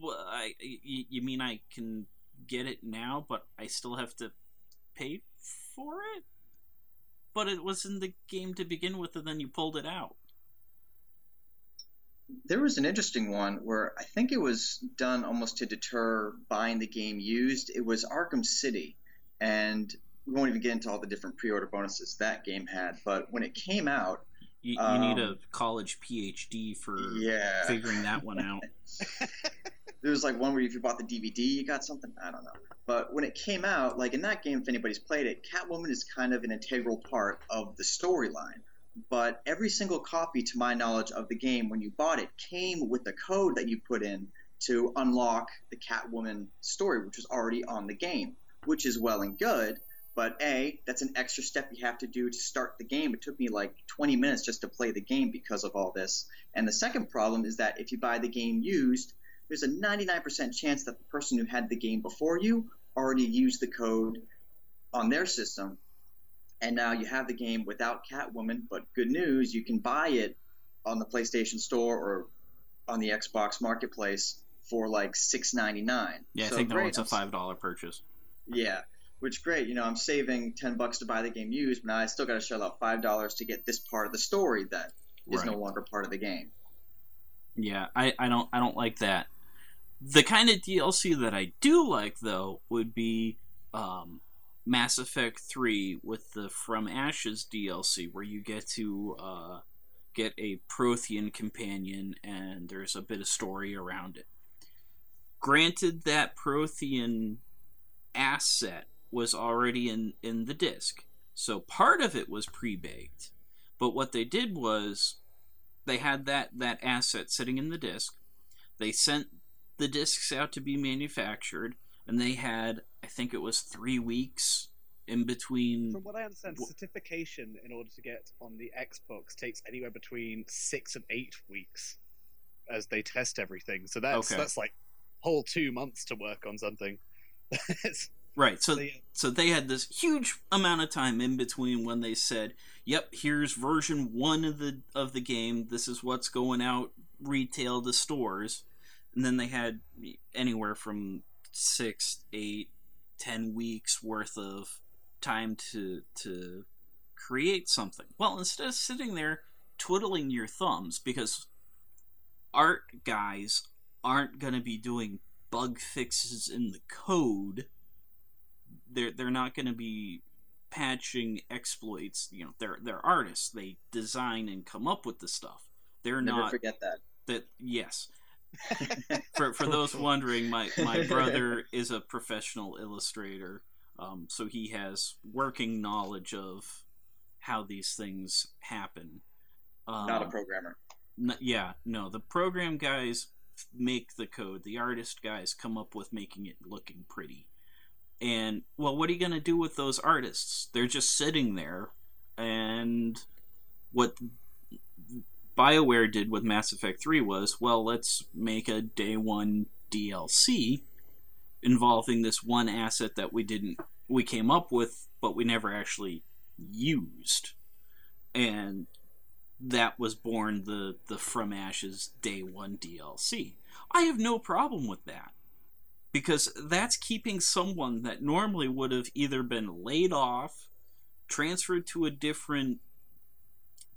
Well, I, you mean I can get it now, but I still have to pay for it? But it was in the game to begin with, and then you pulled it out. There was an interesting one where I think it was done almost to deter buying the game used. It was Arkham City, and we won't even get into all the different pre-order bonuses that game had. But when it came out, You, you need a Um, college PhD for yeah, figuring that one out. there was like one where if you bought the DVD, you got something. I don't know. But when it came out, like in that game, if anybody's played it, Catwoman is kind of an integral part of the storyline. But every single copy, to my knowledge, of the game, when you bought it, came with the code that you put in to unlock the Catwoman story, which was already on the game, which is well and good. But A, that's an extra step you have to do to start the game. It took me like 20 minutes just to play the game because of all this. And the second problem is that if you buy the game used, there's a 99% chance that the person who had the game before you already used the code on their system. And now you have the game without Catwoman, but good news, you can buy it on the PlayStation Store or on the Xbox Marketplace for like $6.99. Yeah, So I think that great, one's a five dollar purchase. yeah, which great. You know, I'm saving ten bucks to buy the game used, but now I still got to shell out five dollars to get this part of the story that is Right. no longer part of the game. Yeah, I, I don't I don't like that. The kind of DLC that I do like though would be um, Mass Effect Three with the From Ashes DLC, where you get to uh, get a Prothean companion, and there's a bit of story around it. Granted, that Prothean asset was already in in the disc, so part of it was pre-baked. But what they did was they had that that asset sitting in the disk. They sent the discs out to be manufactured, and they had I think it was three weeks in between. From what I understand, certification in order to get on the Xbox takes anywhere between six and eight weeks as they test everything. So that's Okay. that's like whole two months to work on something. Right, so they- so they had this huge amount of time in between when they said, "Yep, here's version one of the of the game. This is what's going out retail to stores," and then they had anywhere from six, eight, ten weeks worth of time to to create something. Well, instead of sitting there twiddling your thumbs, because art guys aren't going to be doing bug fixes in the code they're they're not going to be patching exploits. You know, they're they're artists. They design and come up with the stuff. They're Never not forget that. that. Yes. for for those wondering, my my brother is a professional illustrator, um, so he has working knowledge of how these things happen. Um, Not a programmer. N- yeah, no. The program guys make the code. The artist guys come up with making it looking pretty. And well, what are you gonna do with those artists? They're just sitting there, and what BioWare did with Mass Effect Three was, well, let's make a day one DLC involving this one asset that we didn't we came up with, but we never actually used, and that was born the the From Ashes Day One DLC. I have no problem with that. because that's keeping someone that normally would have either been laid off, transferred to a different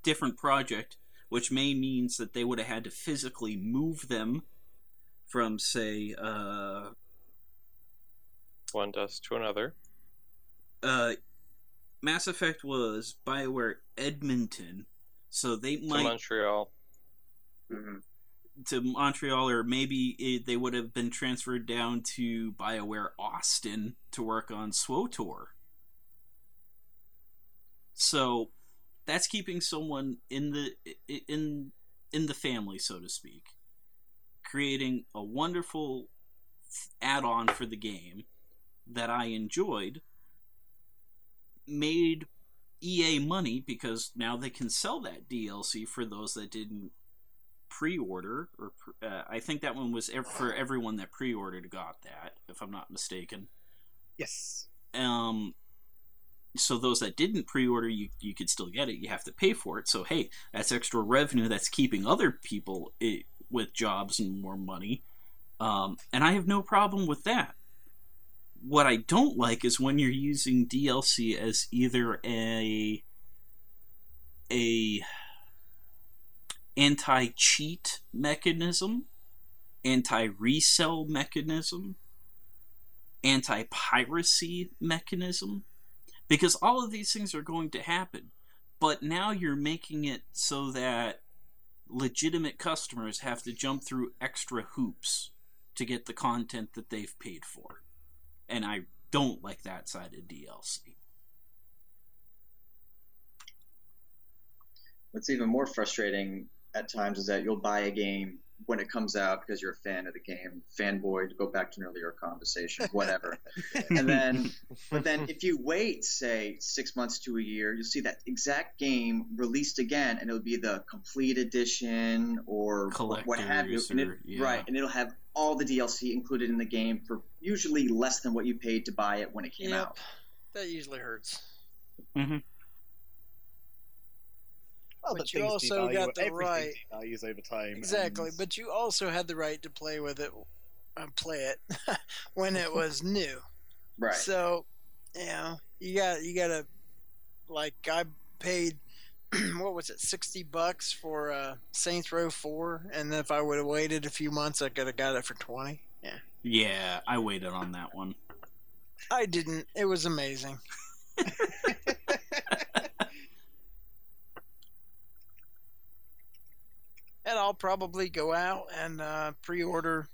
different project, which may means that they would have had to physically move them from say uh, One desk to another. uh, Mass Effect was Bioware Edmonton, so they might To might Montreal. Mhm. to Montreal, or maybe it, they would have been transferred down to Bioware Austin to work on SWTOR. So that's keeping someone in the in in the family, so to speak, creating a wonderful add-on for the game that I enjoyed. Made EA money because now they can sell that DLC for those that didn't pre-order or pre- uh, I think that one was ev- for everyone that pre-ordered got that if I'm not mistaken. Yes. Um so those that didn't pre-order you you could still get it. You have to pay for it. So hey, that's extra revenue that's keeping other people i with jobs and more money. Um and I have no problem with that. What I don't like is when you're using DLC as either a a anti-cheat mechanism, anti-resell mechanism, anti-piracy mechanism because all of these things are going to happen. But now you're making it so that legitimate customers have to jump through extra hoops to get the content that they've paid for. And I don't like that side of DLC. What's even more frustrating at times is that you'll buy a game when it comes out because you're a fan of the game, fanboy, to go back to an earlier conversation, whatever. and then, but then if you wait, say, six months to a year, you'll see that exact game released again, and it'll be the complete edition or what have you. Collectors And it- or- yeah. Right, and it'll have all the DLC included in the game for usually less than what you paid to buy it when it came Yep. out. That usually hurts. Mm-hmm. Well, But but you also devalue- got the right- devalues over time. Exactly, and- but you also had the right to play with it, uh, play it when it was new. Right. So, you know, you got you got to like I paid what was it, sixty bucks for uh, Saints Row Four, and if I would have waited a few months, I could have got it for twenty. Yeah, Yeah, I waited on that one. I didn't. It was amazing. And I'll probably go out and uh, pre-order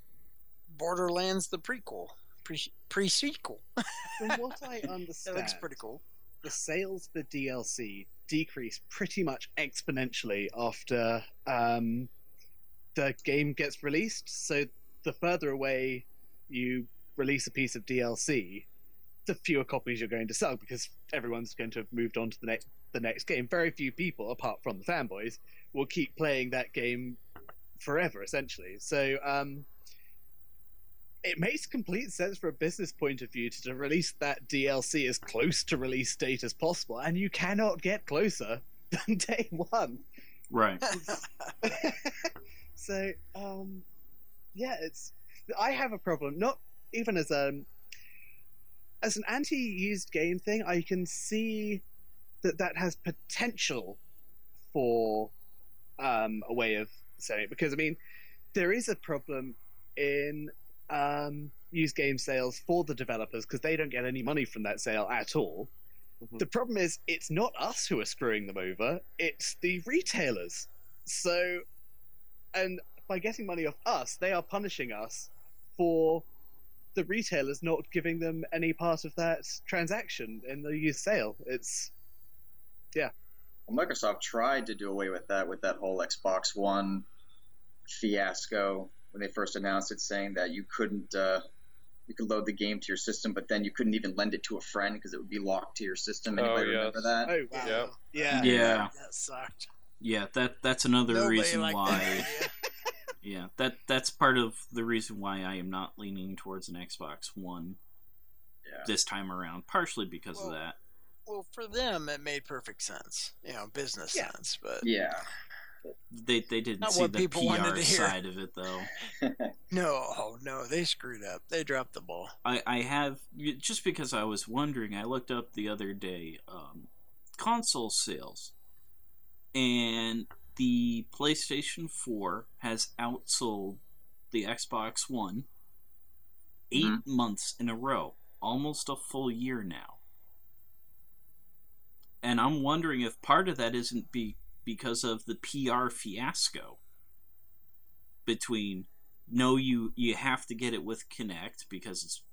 Borderlands the prequel, pre sequel. From what I understand, looks pretty cool. the sales for DLC decrease pretty much exponentially after um, the game gets released. So the further away you release a piece of DLC, the fewer copies you're going to sell because everyone's going to have moved on to the next the next game. Very few people, apart from the fanboys, will keep playing that game forever, essentially. So um, it makes complete sense from a business point of view to, to release that DLC as close to release date as possible, and you cannot get closer than day one. Right. so, um, yeah, it's. I have a problem. Not even as a as an anti-used game thing. I can see that that has potential for um, a way of selling it because I mean there is a problem in um, used game sales for the developers because they don't get any money from that sale at all. Mhm. The problem is it's not us who are screwing them over; it's the retailers. So, and by getting money off us, they are punishing us for the retailers not giving them any part of that transaction in the used sale. It's Well, Microsoft tried to do away with that with that whole Xbox One fiasco when they first announced it, saying that you couldn't uh, you could load the game to your system, but then you couldn't even lend it to a friend because it would be locked to your system. Oh, Anybody remember that? oh wow, Yeah. yeah, Yeah. that sucked. Yeah, that that's another Nobody reason why. that. Yeah, that that's part of the reason why I am not leaning towards an Xbox One Yeah. this time around. Partially because of that. Well, for them, it made perfect sense. You know, business Yeah. sense. But Yeah. They they didn't Not see what the people wanted PR to hear. side of it though. No, no, they screwed up. They dropped the ball. I, I have just because I was wondering. I looked up the other day um, console sales, and the PlayStation Four has outsold the Xbox One 8 Mhm. months in a row, almost a full year now. And I'm wondering if part of that isn't be because of the PR fiasco between no you you have to get it with Kinect because it's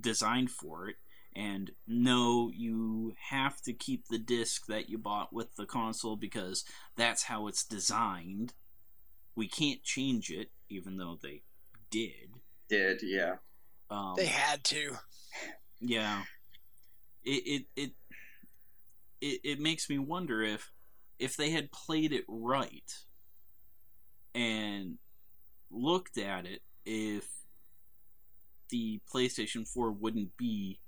designed for it and no you have to keep the disc that you bought with the console because that's how it's designed we can't change it even though they did Did yeah. um, They had to. yeah it it it it, it makes me wonder if if they had played it right and looked at it if the PlayStation 4 wouldn't be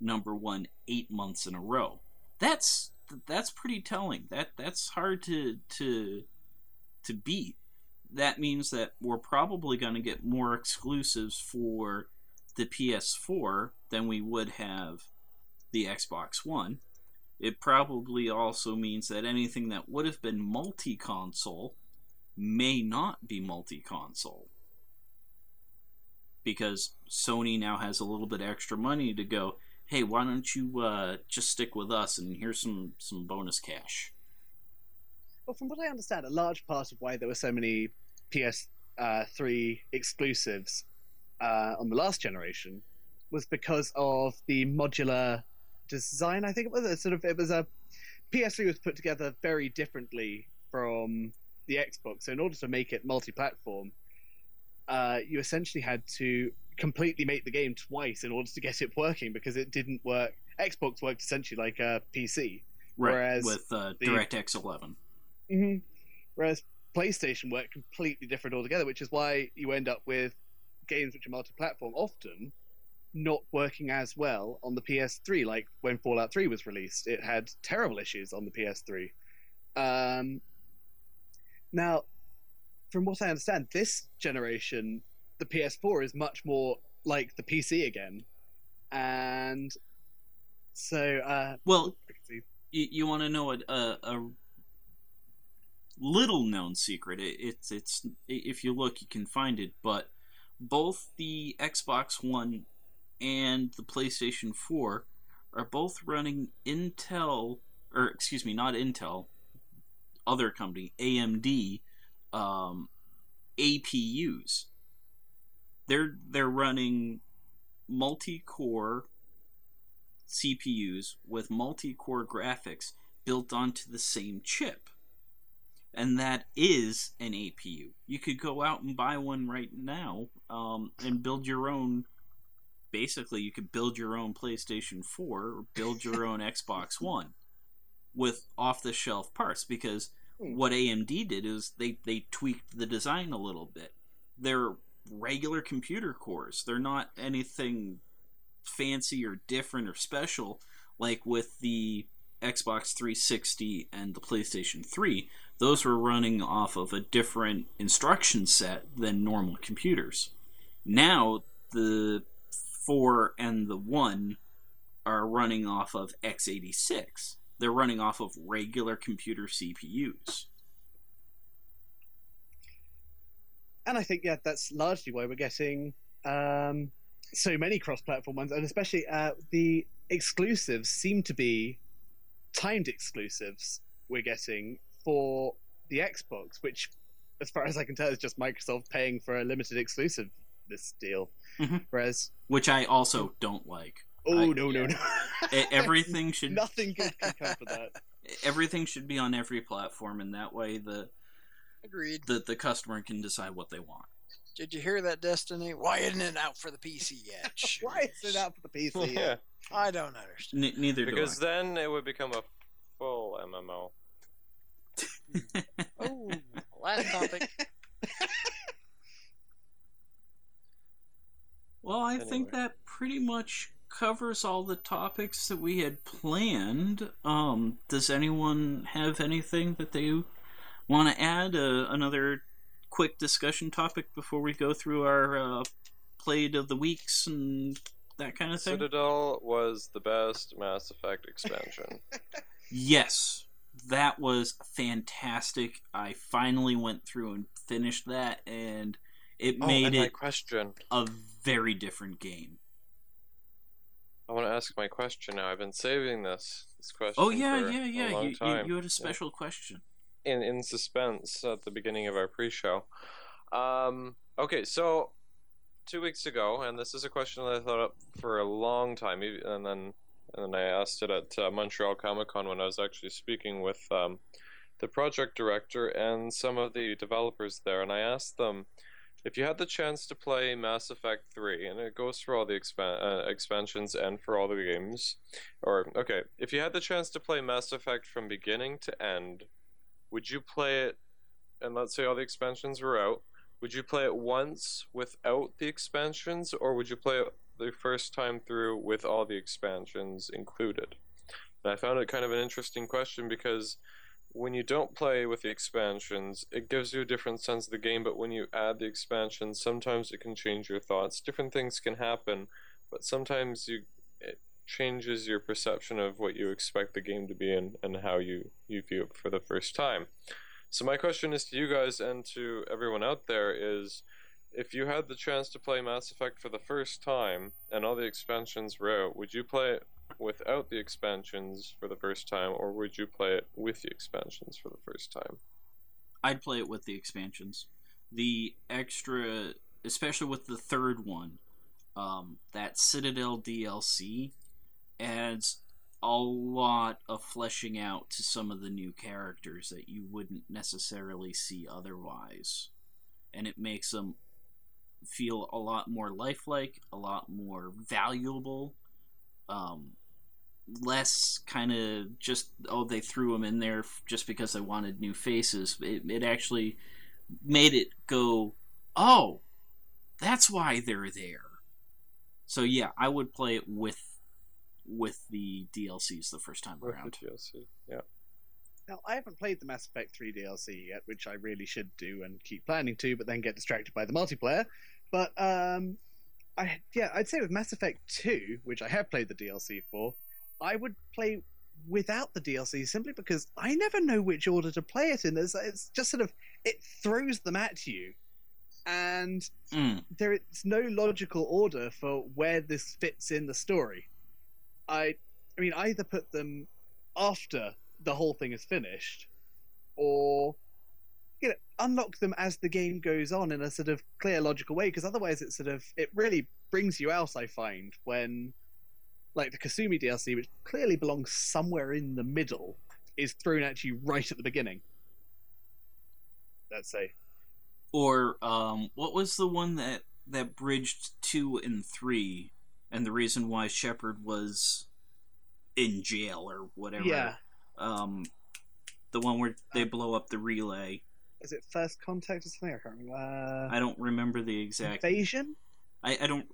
number 1 8 months in a row. That's that's pretty telling. That that's hard to to to beat. That means that we're probably going to get more exclusives for the PS4 than we would have the Xbox One. It probably also means that anything that would have been multi console may not be multi console. Because Sony now has a little bit extra money to go, hey, why don't you uh, just stick with us and here's some, some bonus cash. Well, from what I understand, a large part of why there were so many PS3 exclusives uh, on the last generation was because of the modular design. I think it was a sort of it was a PS3 was put together very differently from the Xbox. So in order to make it multi-platform, uh, you essentially had to completely make the game twice in order to get it working because it didn't work. Xbox worked essentially like a PC. Right. Whereas with uh, DirectX 11. hmm Whereas PlayStation work completely different altogether, which is why you end up with games which are multi-platform often not working as well on the PS3. Like when Fallout 3 was released, it had terrible issues on the PS3. Um, now, from what I understand, this generation, the PS4 is much more like the PC again, and so uh, Well, you, you want to know a, a, a little known secret it, it's it's if you look you can find it but both the xbox one and the playstation 4 are both running intel or excuse me not intel other company amd um, apus they're they're running multi-core CPUs with multi-core graphics built onto the same chip. And that is an APU. You could go out and buy one right now um, and build your own. Basically, you could build your own PlayStation 4 or build your own Xbox One with off the shelf parts because Hmm. what AMD did is they, they tweaked the design a little bit. They're regular computer cores, they're not anything fancy or different or special like with the Xbox 360 and the PlayStation 3 those were running off of a different instruction set than normal computers now the 4 and the 1 are running off of x86 they're running off of regular computer CPUs and I think yeah, that's largely why we're getting um, so many cross-platform ones, and especially uh, the exclusives seem to be timed exclusives we're getting for the Xbox, which, as far as I can tell, is just Microsoft paying for a limited exclusive this deal. Mhm. Whereas, which I also don't like oh I- no no no, everything should nothing good can come from that. everything should be on every platform and that way the Agreed. the, the customer can decide what they want Did you hear that, Destiny? Why isn't it out for the PC yet? Why is it out for the PC? yeah, I don't understand. N- neither because do then it would become a full MMO. Oh, last topic. Well i think that pretty much covers all the topics that we had planned um does anyone have anything that they Want to add uh, another quick discussion topic before we go through our uh, played of the weeks and that kind of thing? Citadel was the best Mass Effect expansion. Yes, that was fantastic. I finally went through and finished that, and it oh, made it question. a very different game. I want to ask my question now. I've been saving this this question. Oh yeah, for yeah, yeah. You, you, you had a special question. in in suspense at the beginning of our pre-show. Um, okay, so two weeks ago, and this is a question that I thought up for a long time, and then and then I asked it at uh, Montreal Comic Con when I was actually speaking with um, the project director and some of the developers there, and I asked them if you had the chance to play Mass Effect 3, and it goes for all the uh, expansions and for all the games, or okay, if you had the chance to play Mass Effect from beginning to end, would you play it and let's say all the expansions were out would you play it once without the expansions or would you play it the first time through with all the expansions included? And i found it kind of an interesting question because when you don't play with the expansions it gives you a different sense of the game but when you add the expansions sometimes it can change your thoughts different things can happen but sometimes you it changes your perception of what you expect the game to be and, and how you, you view it for the first time. So my question is to you guys and to everyone out there is if you had the chance to play Mass Effect for the first time and all the expansions were out, would you play it without the expansions for the first time or would you play it with the expansions for the first time? I'd play it with the expansions. The extra, especially with the third one, um, that Citadel DLC adds a lot of fleshing out to some of the new characters that you wouldn't necessarily see otherwise. And it makes them feel a lot more lifelike, a lot more valuable, um, less kind of just, oh, they threw them in there just because they wanted new faces. It, it actually made it go, oh, that's why they're there. So yeah, I would play it with with the DLCs the first time With the around. DLC. Yeah. Now, I haven't played the Mass Effect 3 DLC yet, which I really should do and keep planning to, but then get distracted by the multiplayer. But um, I yeah, I'd say with Mass Effect 2, which I have played the DLC for, I would play without the DLC simply because I never know which order to play it in. It's, it's just sort of it throws them at you, and Mm. there is no logical order for where this fits in the story. I, I mean, either put them after the whole thing is finished, or you know, unlock them as the game goes on in a sort of clear, logical way. Because otherwise, it sort of it really brings you out. I find when, like the Kasumi DLC, which clearly belongs somewhere in the middle, is thrown at you right at the beginning. Let's say. Or um, what was the one that that bridged two and three, and the reason why Shepard was in jail or whatever. Yeah. Um, the one where they blow up the relay. Is it First Contact or something? I can't remember. Uh, I don't remember the exact. Invasion? I, I don't.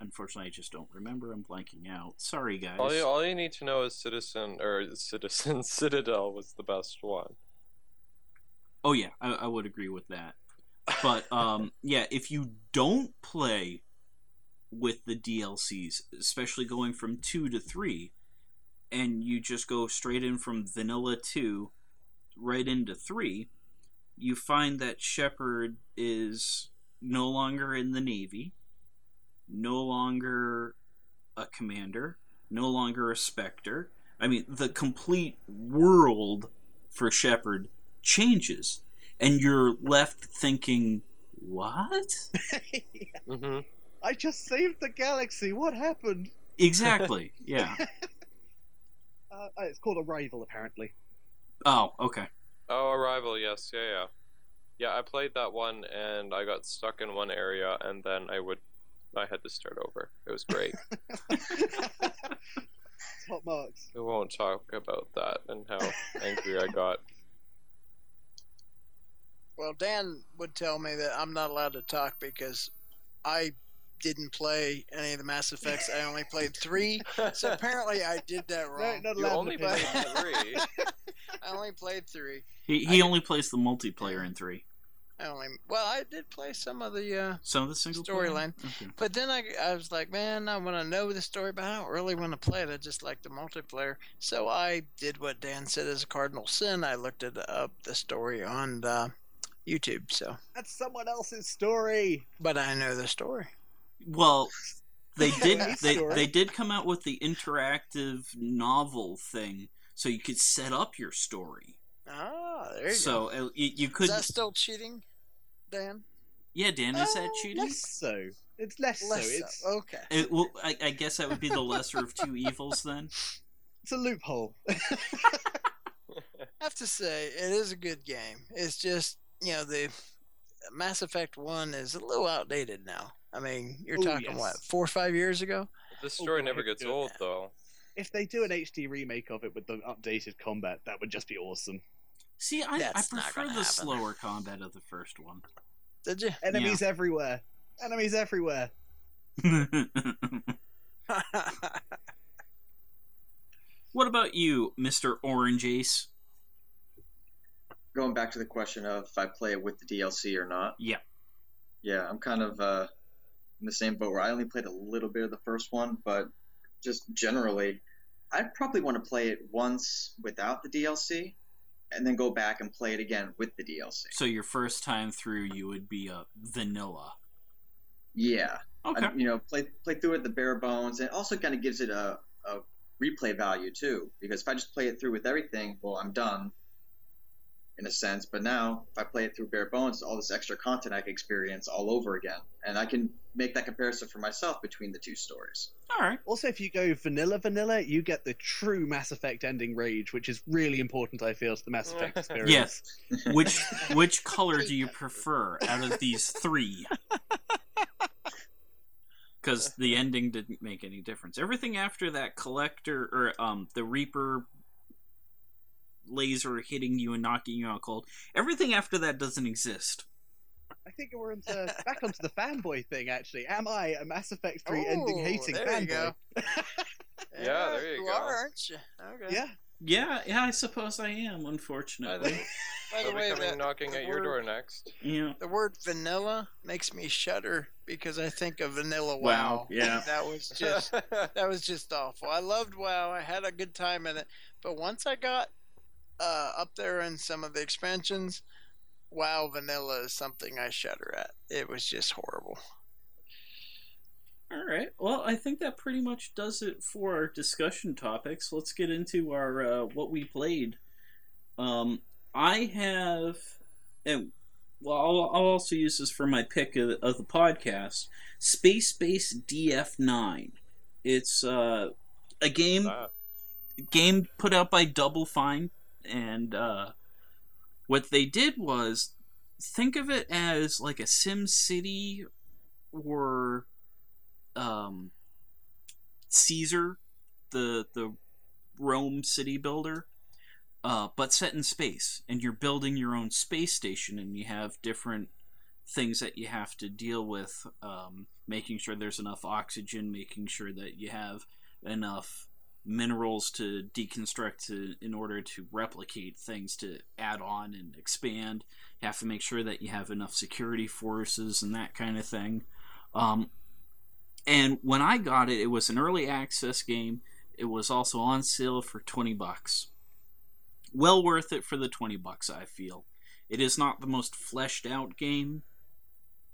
Unfortunately, I just don't remember. I'm blanking out. Sorry, guys. All you, all you need to know is Citizen or Citizen Citadel was the best one. Oh yeah, I, I would agree with that. But um, yeah, if you don't play with the DLCs, especially going from two to three, and you just go straight in from vanilla two right into three, you find that Shepard is no longer in the Navy, no longer a commander, no longer a Spectre. I mean, the complete world for Shepard changes, and you're left thinking, "What?" hmm I just saved the galaxy. What happened? exactly. Yeah. Uh, it's called Arrival, apparently. Oh, okay. Oh, Arrival, yes, yeah, yeah. Yeah, I played that one and I got stuck in one area and then I would I had to start over. It was great. Top marks. we won't talk about that and how angry I got. Well, Dan would tell me that I'm not allowed to talk because I didn't play any of the Mass Effects. I only played three. So apparently I did that No, wrong. not You only played three. I only played three. He he only plays the multiplayer in three. I only well, I did play some of the uh, Some of the single player? Storyline. Okay. But then I, I was like, man, I want to know the story, but I don't really want to play it. I just like the multiplayer. So I did what Dan said is a cardinal sin. I looked it up the story on uh, YouTube. So, That's someone else's story. but I know the story. Well, they did Nice they, they did come out with the interactive novel thing, so you could set up your story. Ah, there you So go. uh, you, you Is could that still cheating, Dan? yeah, Dan, is that Uh, cheating? Less so. It's less, Less so. so. It's Okay. It, well, I, I guess that would be the lesser of two evils then. it's a loophole. I have to say, it is a good game. It's just, you know, the Mass Effect 1 is a little outdated now. I mean, you're Oh, talking, yes. what, four or five years ago? This story Oh, never gets do. old, though. if they do an HD remake of it with the updated combat, that would just be awesome. See, I, I prefer the happen. slower combat of the first one. Did you? Enemies everywhere. Enemies everywhere. what about you, Mister Orange Ace? Going back to the question of if I play it with the DLC or not. Yeah. Yeah, I'm kind of uh, in the same boat where I only played a little bit of the first one, but just generally, I'd probably want to play it once without the DLC, and then go back and play it again with the DLC. So your first time through, you would be a vanilla. Yeah, Okay. I, you know, play play through it the bare bones, and it also kind of gives it a, a replay value too. Because if I just play it through with everything, well, I'm done, in a sense. But now, if I play it through bare bones, all this extra content I can experience all over again, and I can make that comparison for myself between the two stories. All right. Also, if you go vanilla vanilla, you get the true Mass Effect ending rage, which is really important, I feel, to the Mass Effect experience. Yes. Which which color do you prefer out of these three? Because the ending didn't make any difference. Everything after that collector or um the Reaper laser hitting you and knocking you out cold. Everything after that doesn't exist. I think we're into, back onto the fanboy thing, actually. Am I a Mass Effect 3 ending hating there you fanboy? go. Yeah, there you you go. are, aren't you? Okay. yeah. Yeah, yeah, I suppose I am. Unfortunately, By the way, coming that, knocking the at your door next. yeah. The word vanilla makes me shudder because I think of Vanilla Wow, WoW. yeah. That was just that was just awful. I loved WoW. I had a good time in it, but once I got uh, up there in some of the expansions, WoW Vanilla is something I shudder at. It was just horrible. All right. Well, I think that pretty much does it for our discussion topics. Let's get into our uh, what we played. Um, I have, and well, I'll, I'll also use this for my pick of, of the podcast. Space Base DF9. It's uh, a game That. game put out by Double Fine, and uh, what they did was think of it as like a Sim City or um, Caesar, the the Rome city builder, uh, but set in space, and you're building your own space station, and you have different things that you have to deal with, um, making sure there's enough oxygen, making sure that you have enough minerals to deconstruct to, in order to replicate things to add on and expand. You have to make sure that you have enough security forces and that kind of thing. Um, and when I got it, it was an early access game. It was also on sale for 20 bucks. Well worth it for the 20 bucks, I feel. It is not the most fleshed out game.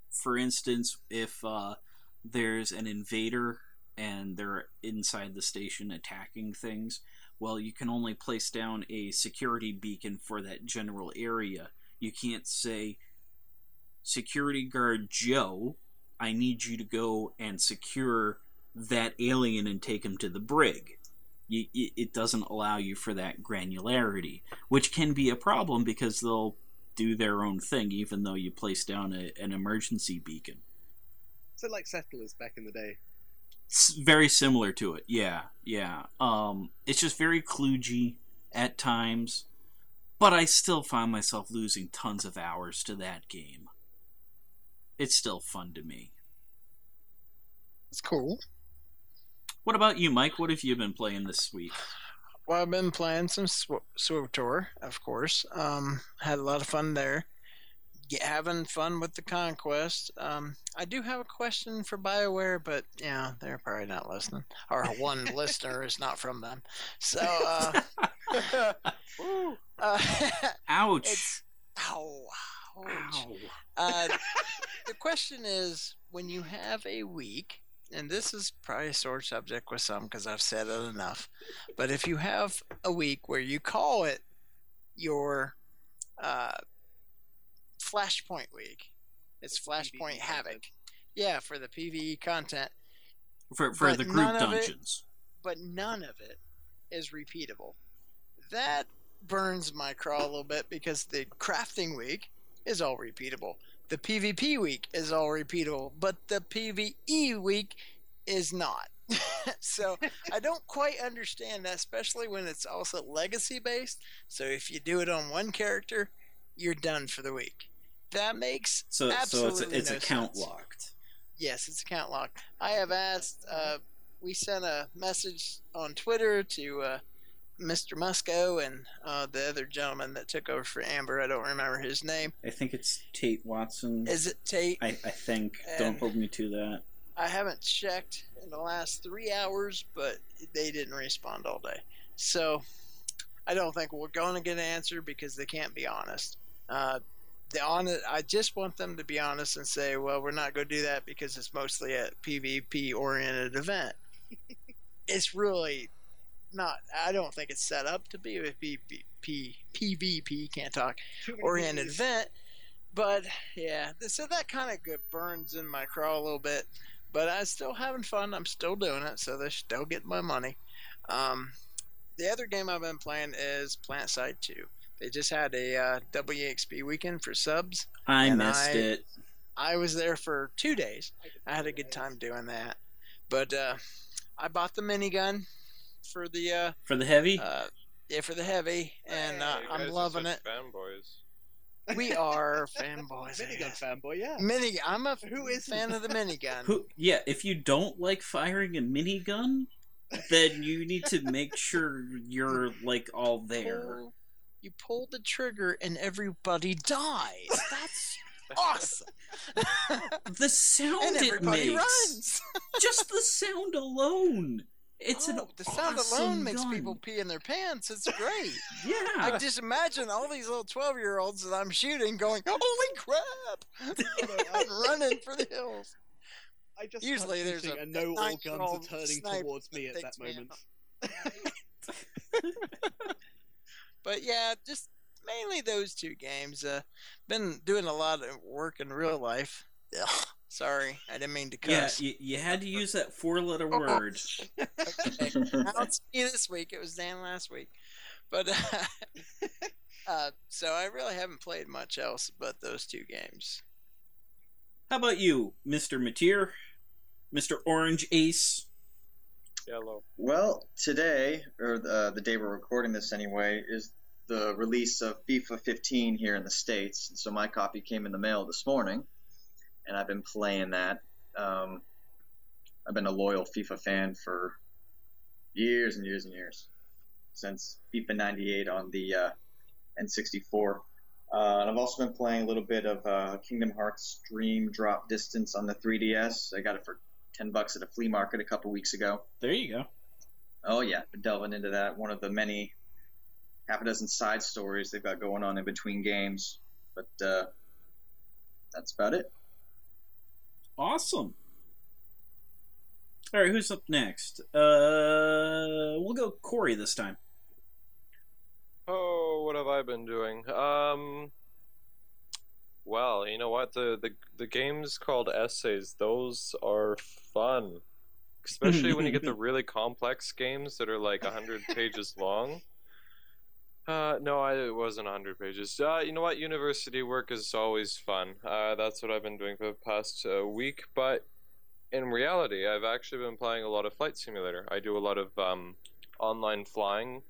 For instance, if uh, there's an invader and they're inside the station attacking things, well, you can only place down a security beacon for that general area. You can't say, Security guard Joe, I need you to go and secure that alien and take him to the brig. It doesn't allow you for that granularity, which can be a problem because they'll do their own thing even though you place down a, an emergency beacon. So, like Settlers back in the day. Very similar to it, yeah, yeah. Um, it's just very kludgy at times, but I still find myself losing tons of hours to that game. It's still fun to me. It's cool. What about you, Mike? What have you been playing this week? Well, I've been playing some Sw- SWTOR, of course. Um, had a lot of fun there. Having fun with the conquest. Um, I do have a question for Bioware, but yeah, they're probably not listening. Our one listener is not from them. So, uh, uh, Ouch. ow, ouch. Ow. Uh, the question is when you have a week, and this is probably a sore subject with some because I've said it enough, but if you have a week where you call it your uh, Flashpoint week, it's Flashpoint PvE Havoc. content. Yeah, for the PvE content, For, for But the group none of it- dungeons. but none of it is repeatable. That burns my craw a little bit because the crafting week is all repeatable. The PvP week is all repeatable, but the PvE week is not. so I don't quite understand that, especially when it's also legacy based. So if you do it on one character, you're done for the week. That makes So, so it's, absolutely it's no account sense. locked. Yes, it's account locked. I have asked. Uh, we sent a message on Twitter to uh, Mr. Musco and uh, the other gentleman that took over for Amber. I don't remember his name. I think it's Tait Watson. Is it Tait? I, I think. Don't hold me to that. I haven't checked in the last three hours, but they didn't respond all day. So I don't think we're going to get an answer because they can't be honest. Uh, the on I just want them to be honest and say, well, we're not going to do that because it's mostly a PvP oriented event. it's really not. I don't think it's set up to be a PvP. PvP can't talk oriented event. But yeah, so that kind of burns in my craw a little bit. But I'm still having fun. I'm still doing it, so they're still getting my money. Um, the other game I've been playing is PlanetSide 2. They just had a uh, WXP weekend for subs. I And missed I- it. I was there for two days. I had a good time doing that. But uh, I bought the minigun for the uh, For the heavy? uh, yeah for the heavy, and uh, You I'm are loving such it. Fanboys. We are fanboys. I Minigun guess. fanboy, yeah. Mini. I'm a Who isn't? fan of the minigun. Who? Yeah, if you don't like firing a minigun, then you need to make sure you're like all there. Pull- you pull the trigger and everybody dies. That's awesome. The sound and it makes, runs. just the sound alone, it's an Oh, the sound awesome alone makes gun. people pee in their pants. It's great. Yeah, I just imagine all these little twelve-year-olds that I'm shooting going, "Holy crap!" I'm running for the hills. I just Usually there's shooting a and know all guns are turning towards me at that takes me moment. But yeah, just mainly those two games. Uh, been doing a lot of work in real life. Ugh, sorry, I didn't mean to yeah. cuss. You, you had to use that four-letter Oh. word. Okay. Not me this week. It was Dan last week. But uh, uh, so I really haven't played much else but those two games. How about you, Mister Mateer, Mister Orange Ace? Well, today, or the, the day we're recording this anyway, is the release of FIFA 15 here in the States. And so my copy came in the mail this morning, and I've been playing that. Um, I've been a loyal FIFA fan for years and years and years, since FIFA 98 on the uh, N64. Uh, and I've also been playing a little bit of uh, Kingdom Hearts Dream Drop Distance on the 3DS. I got it for 10 bucks at a flea market a couple weeks ago. There you go. Oh yeah, been delving into that. One of the many half a dozen side stories they've got going on in between games. But uh, that's about it. Awesome. All right, who's up next? Uh, we'll go Corey this time. Oh, what have I been doing? Um, well, you know what? The the the games called essays. Those are fun, especially when you get the really complex games that are like hundred pages long. Uh, no, I, it wasn't 100 pages. Uh, you know what? University work is always fun. Uh, that's what I've been doing for the past uh, week. But in reality, I've actually been playing a lot of Flight Simulator. I do a lot of um, online flying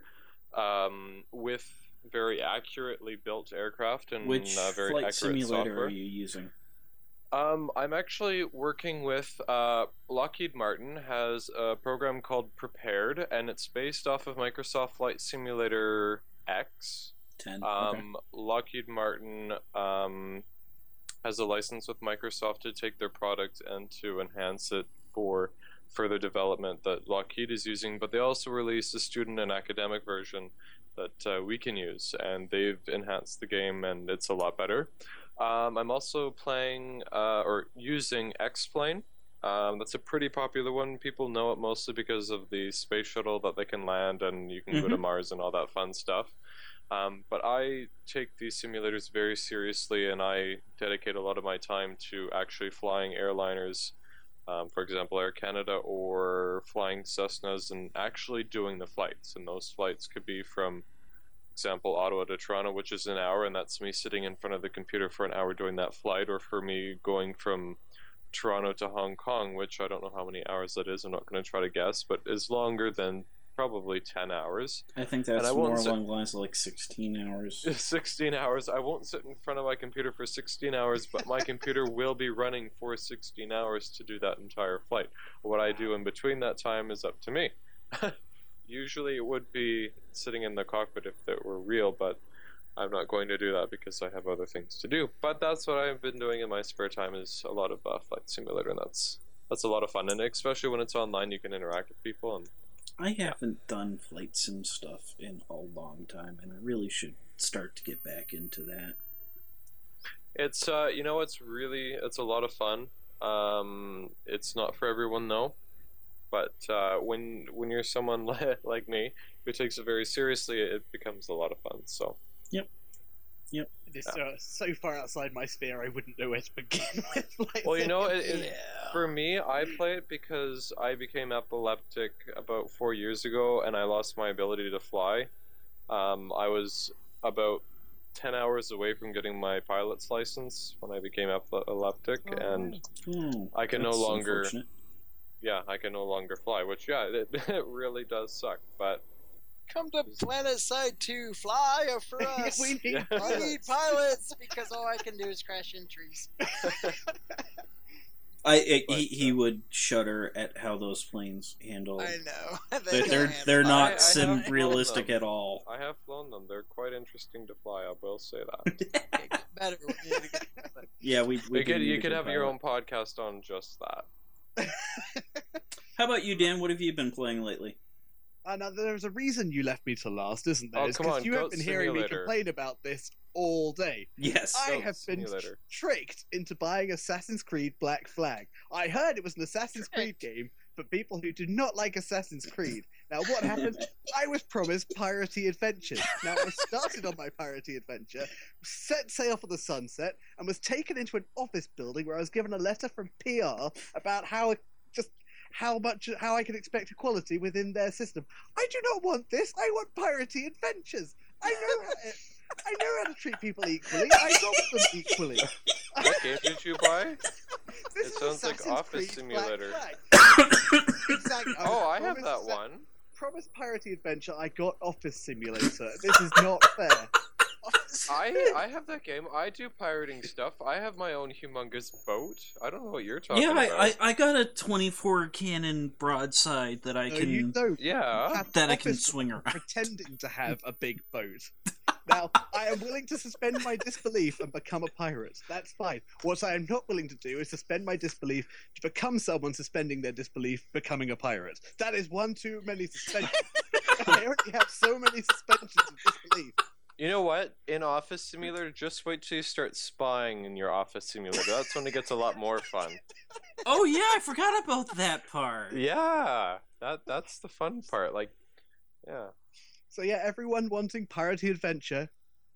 um, with very accurately built aircraft and Which uh, very flight accurate simulator software. are you using? Um, I'm actually working with uh, Lockheed Martin has a program called Prepar3D, and it's based off of Microsoft Flight Simulator X. Ten. Um, Lockheed Martin um, has a license with Microsoft to take their product and to enhance it for further development that Lockheed is using, but they also released a student and academic version that uh, we can use, and they've enhanced the game, and it's a lot better. Um, I'm also playing uh, or using X-Plane. Um, that's a pretty popular one. People know it mostly because of the space shuttle that they can land, and you can go to Mars and all that fun stuff. Um, but I take these simulators very seriously, and I dedicate a lot of my time to actually flying airliners, um, for example, Air Canada, or flying Cessnas, and actually doing the flights. And those flights could be from, example, Ottawa to Toronto, which is an hour, and that's me sitting in front of the computer for an hour doing that flight, or for me going from Toronto to Hong Kong, which I don't know how many hours that is. I'm not going to try to guess, but is longer than probably 10 hours. I think that's I more sit- along the lines of like sixteen hours. 16 hours. I won't sit in front of my computer for 16 hours, but my computer will be running for 16 hours to do that entire flight. What I do in between that time is up to me. Usually it would be sitting in the cockpit if it were real, but I'm not going to do that because I have other things to do. But that's what I've been doing in my spare time is a lot of uh, flight simulator, and that's that's a lot of fun. And especially when it's online, you can interact with people. And I haven't done flight sim stuff in a long time, and I really should start to get back into that. It's uh, you know, it's really it's a lot of fun. Um, it's not for everyone though, but uh, when when you're someone like me who takes it very seriously, it becomes a lot of fun. So It's uh, so far outside my sphere, I wouldn't know where to begin with. Like, Well, you know, it, it, Yeah. for me, I play it because I became epileptic about four years ago, and I lost my ability to fly. Um, I was about ten hours away from getting my pilot's license when I became epileptic, and Hmm, I can no longer yeah, I can no longer fly, which yeah, it, it really does suck. But Come to PlanetSide to fly for us. we need I need pilots because all I can do is crash in trees. I, I But, he, he uh, would shudder at how those planes handle. I know. They're They they're, can't they're not I sim have realistic at all. I have flown them; they're quite interesting to fly. I will say that. Better when you get it. Yeah, we, we you could you could good have your own podcast on just that. How about you, Dan? What have you been playing lately? Uh, there's a reason you left me to last, isn't there? Oh, It's come 'cause on, you have Goat been hearing me complain about this all day. Yes. I Goat have been Simulator. tricked into buying Assassin's Creed Black Flag. I heard it was an Assassin's Creed game for people who do not like Assassin's Creed. Now, what happened? I was promised piratey adventures. Now, I started on my piratey adventure, set sail for the sunset, and was taken into an office building where I was given a letter from PR about how just how much how I can expect equality within their system. I do not want this. I want piratey adventures. I know how, I know how to treat people equally. I rob them equally. What game did you buy? This It is sounds like Office Creed Simulator. Exactly. I Oh, was I have that one. Promise piratey adventure. I got Office Simulator. This is not fair. I I have that game. I do pirating stuff. I have my own humongous boat. I don't know what you're talking yeah, about. I, I, I got a 24 cannon broadside that I uh, No, can you don't. yeah. That I can swing around. pretending to have a big boat. Now, I am willing to suspend my disbelief and become a pirate. That's fine. What I am not willing to do is suspend my disbelief to become someone suspending their disbelief becoming a pirate. That is one too many suspensions. I already have so many suspensions of disbelief. You know what? In Office Simulator, just wait till you start spying in your Office Simulator. That's when it gets a lot more fun. Oh yeah, I forgot about that part. Yeah, that that's the fun part. Like, yeah. So yeah, everyone wanting piratey adventure,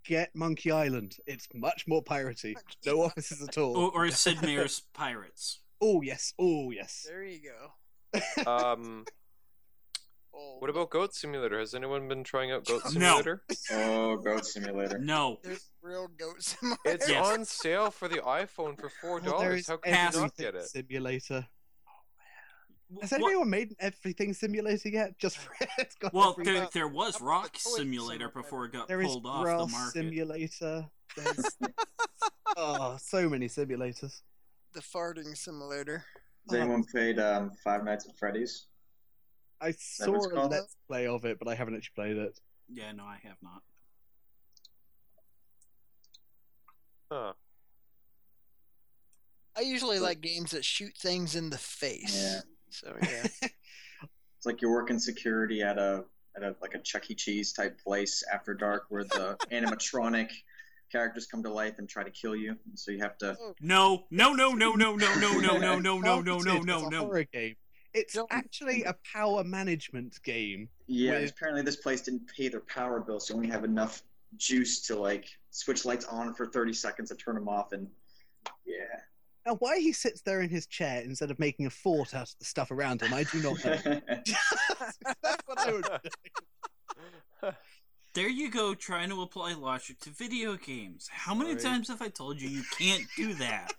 get Monkey Island. It's much more piratey. No offices at all. Or, or Sid Meier's Pirates. Oh yes, oh yes. There you go. Um, Oh, what about Goat Simulator? Has anyone been trying out Goat No. Simulator? Oh, Goat Simulator. No. There's real goats. in my- It's Yes. on sale for the iPhone for four Well, there dollars. is How can you not everything get it? simulator. Has What- anyone made an everything simulator yet? Just for it's got Well, everything. there, there was Rock toy Simulator simulator? before it got There is pulled off the grass market. simulator. There's oh, so many simulators. the farting simulator. Has anyone played um, Five Nights at Freddy's? I saw a called? let's play of it, but I haven't actually played it. Yeah, no, I have not. Huh. I usually like games that shoot things in the face. Yeah. So yeah. It's like you're working security at a at a like a Chuck E. Cheese type place after dark, where the animatronic characters come to life and try to kill you. So you have to. Oh, No, no, no, no, no, no, no, no, no, no, no, no, no, no, no. horror game. It's Don't- actually a power management game. Yeah, With- apparently this place didn't pay their power bill, so you only have enough juice to like switch lights on for 30 seconds and turn them off, and yeah. Now, why he sits there in his chair instead of making a fort out of the stuff around him, I do not know. That's what I would do. There you go, trying to apply logic to video games. How many Sorry. times have I told you you can't do that?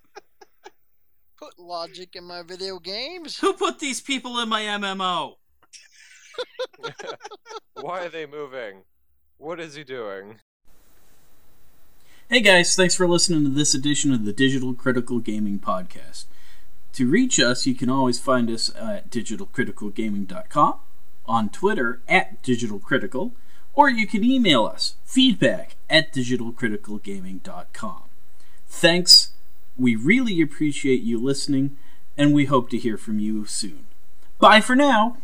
Put logic in my video games. Who put these people in my MMO? Why are they moving? What is he doing? Hey guys, thanks for listening to this edition of the Digital Critical Gaming Podcast. To reach us, you can always find us at digitalcriticalgaming.com, on Twitter at digitalcritical, or you can email us feedback at digitalcriticalgaming.com. Thanks. We really appreciate you listening, and we hope to hear from you soon. Bye for now.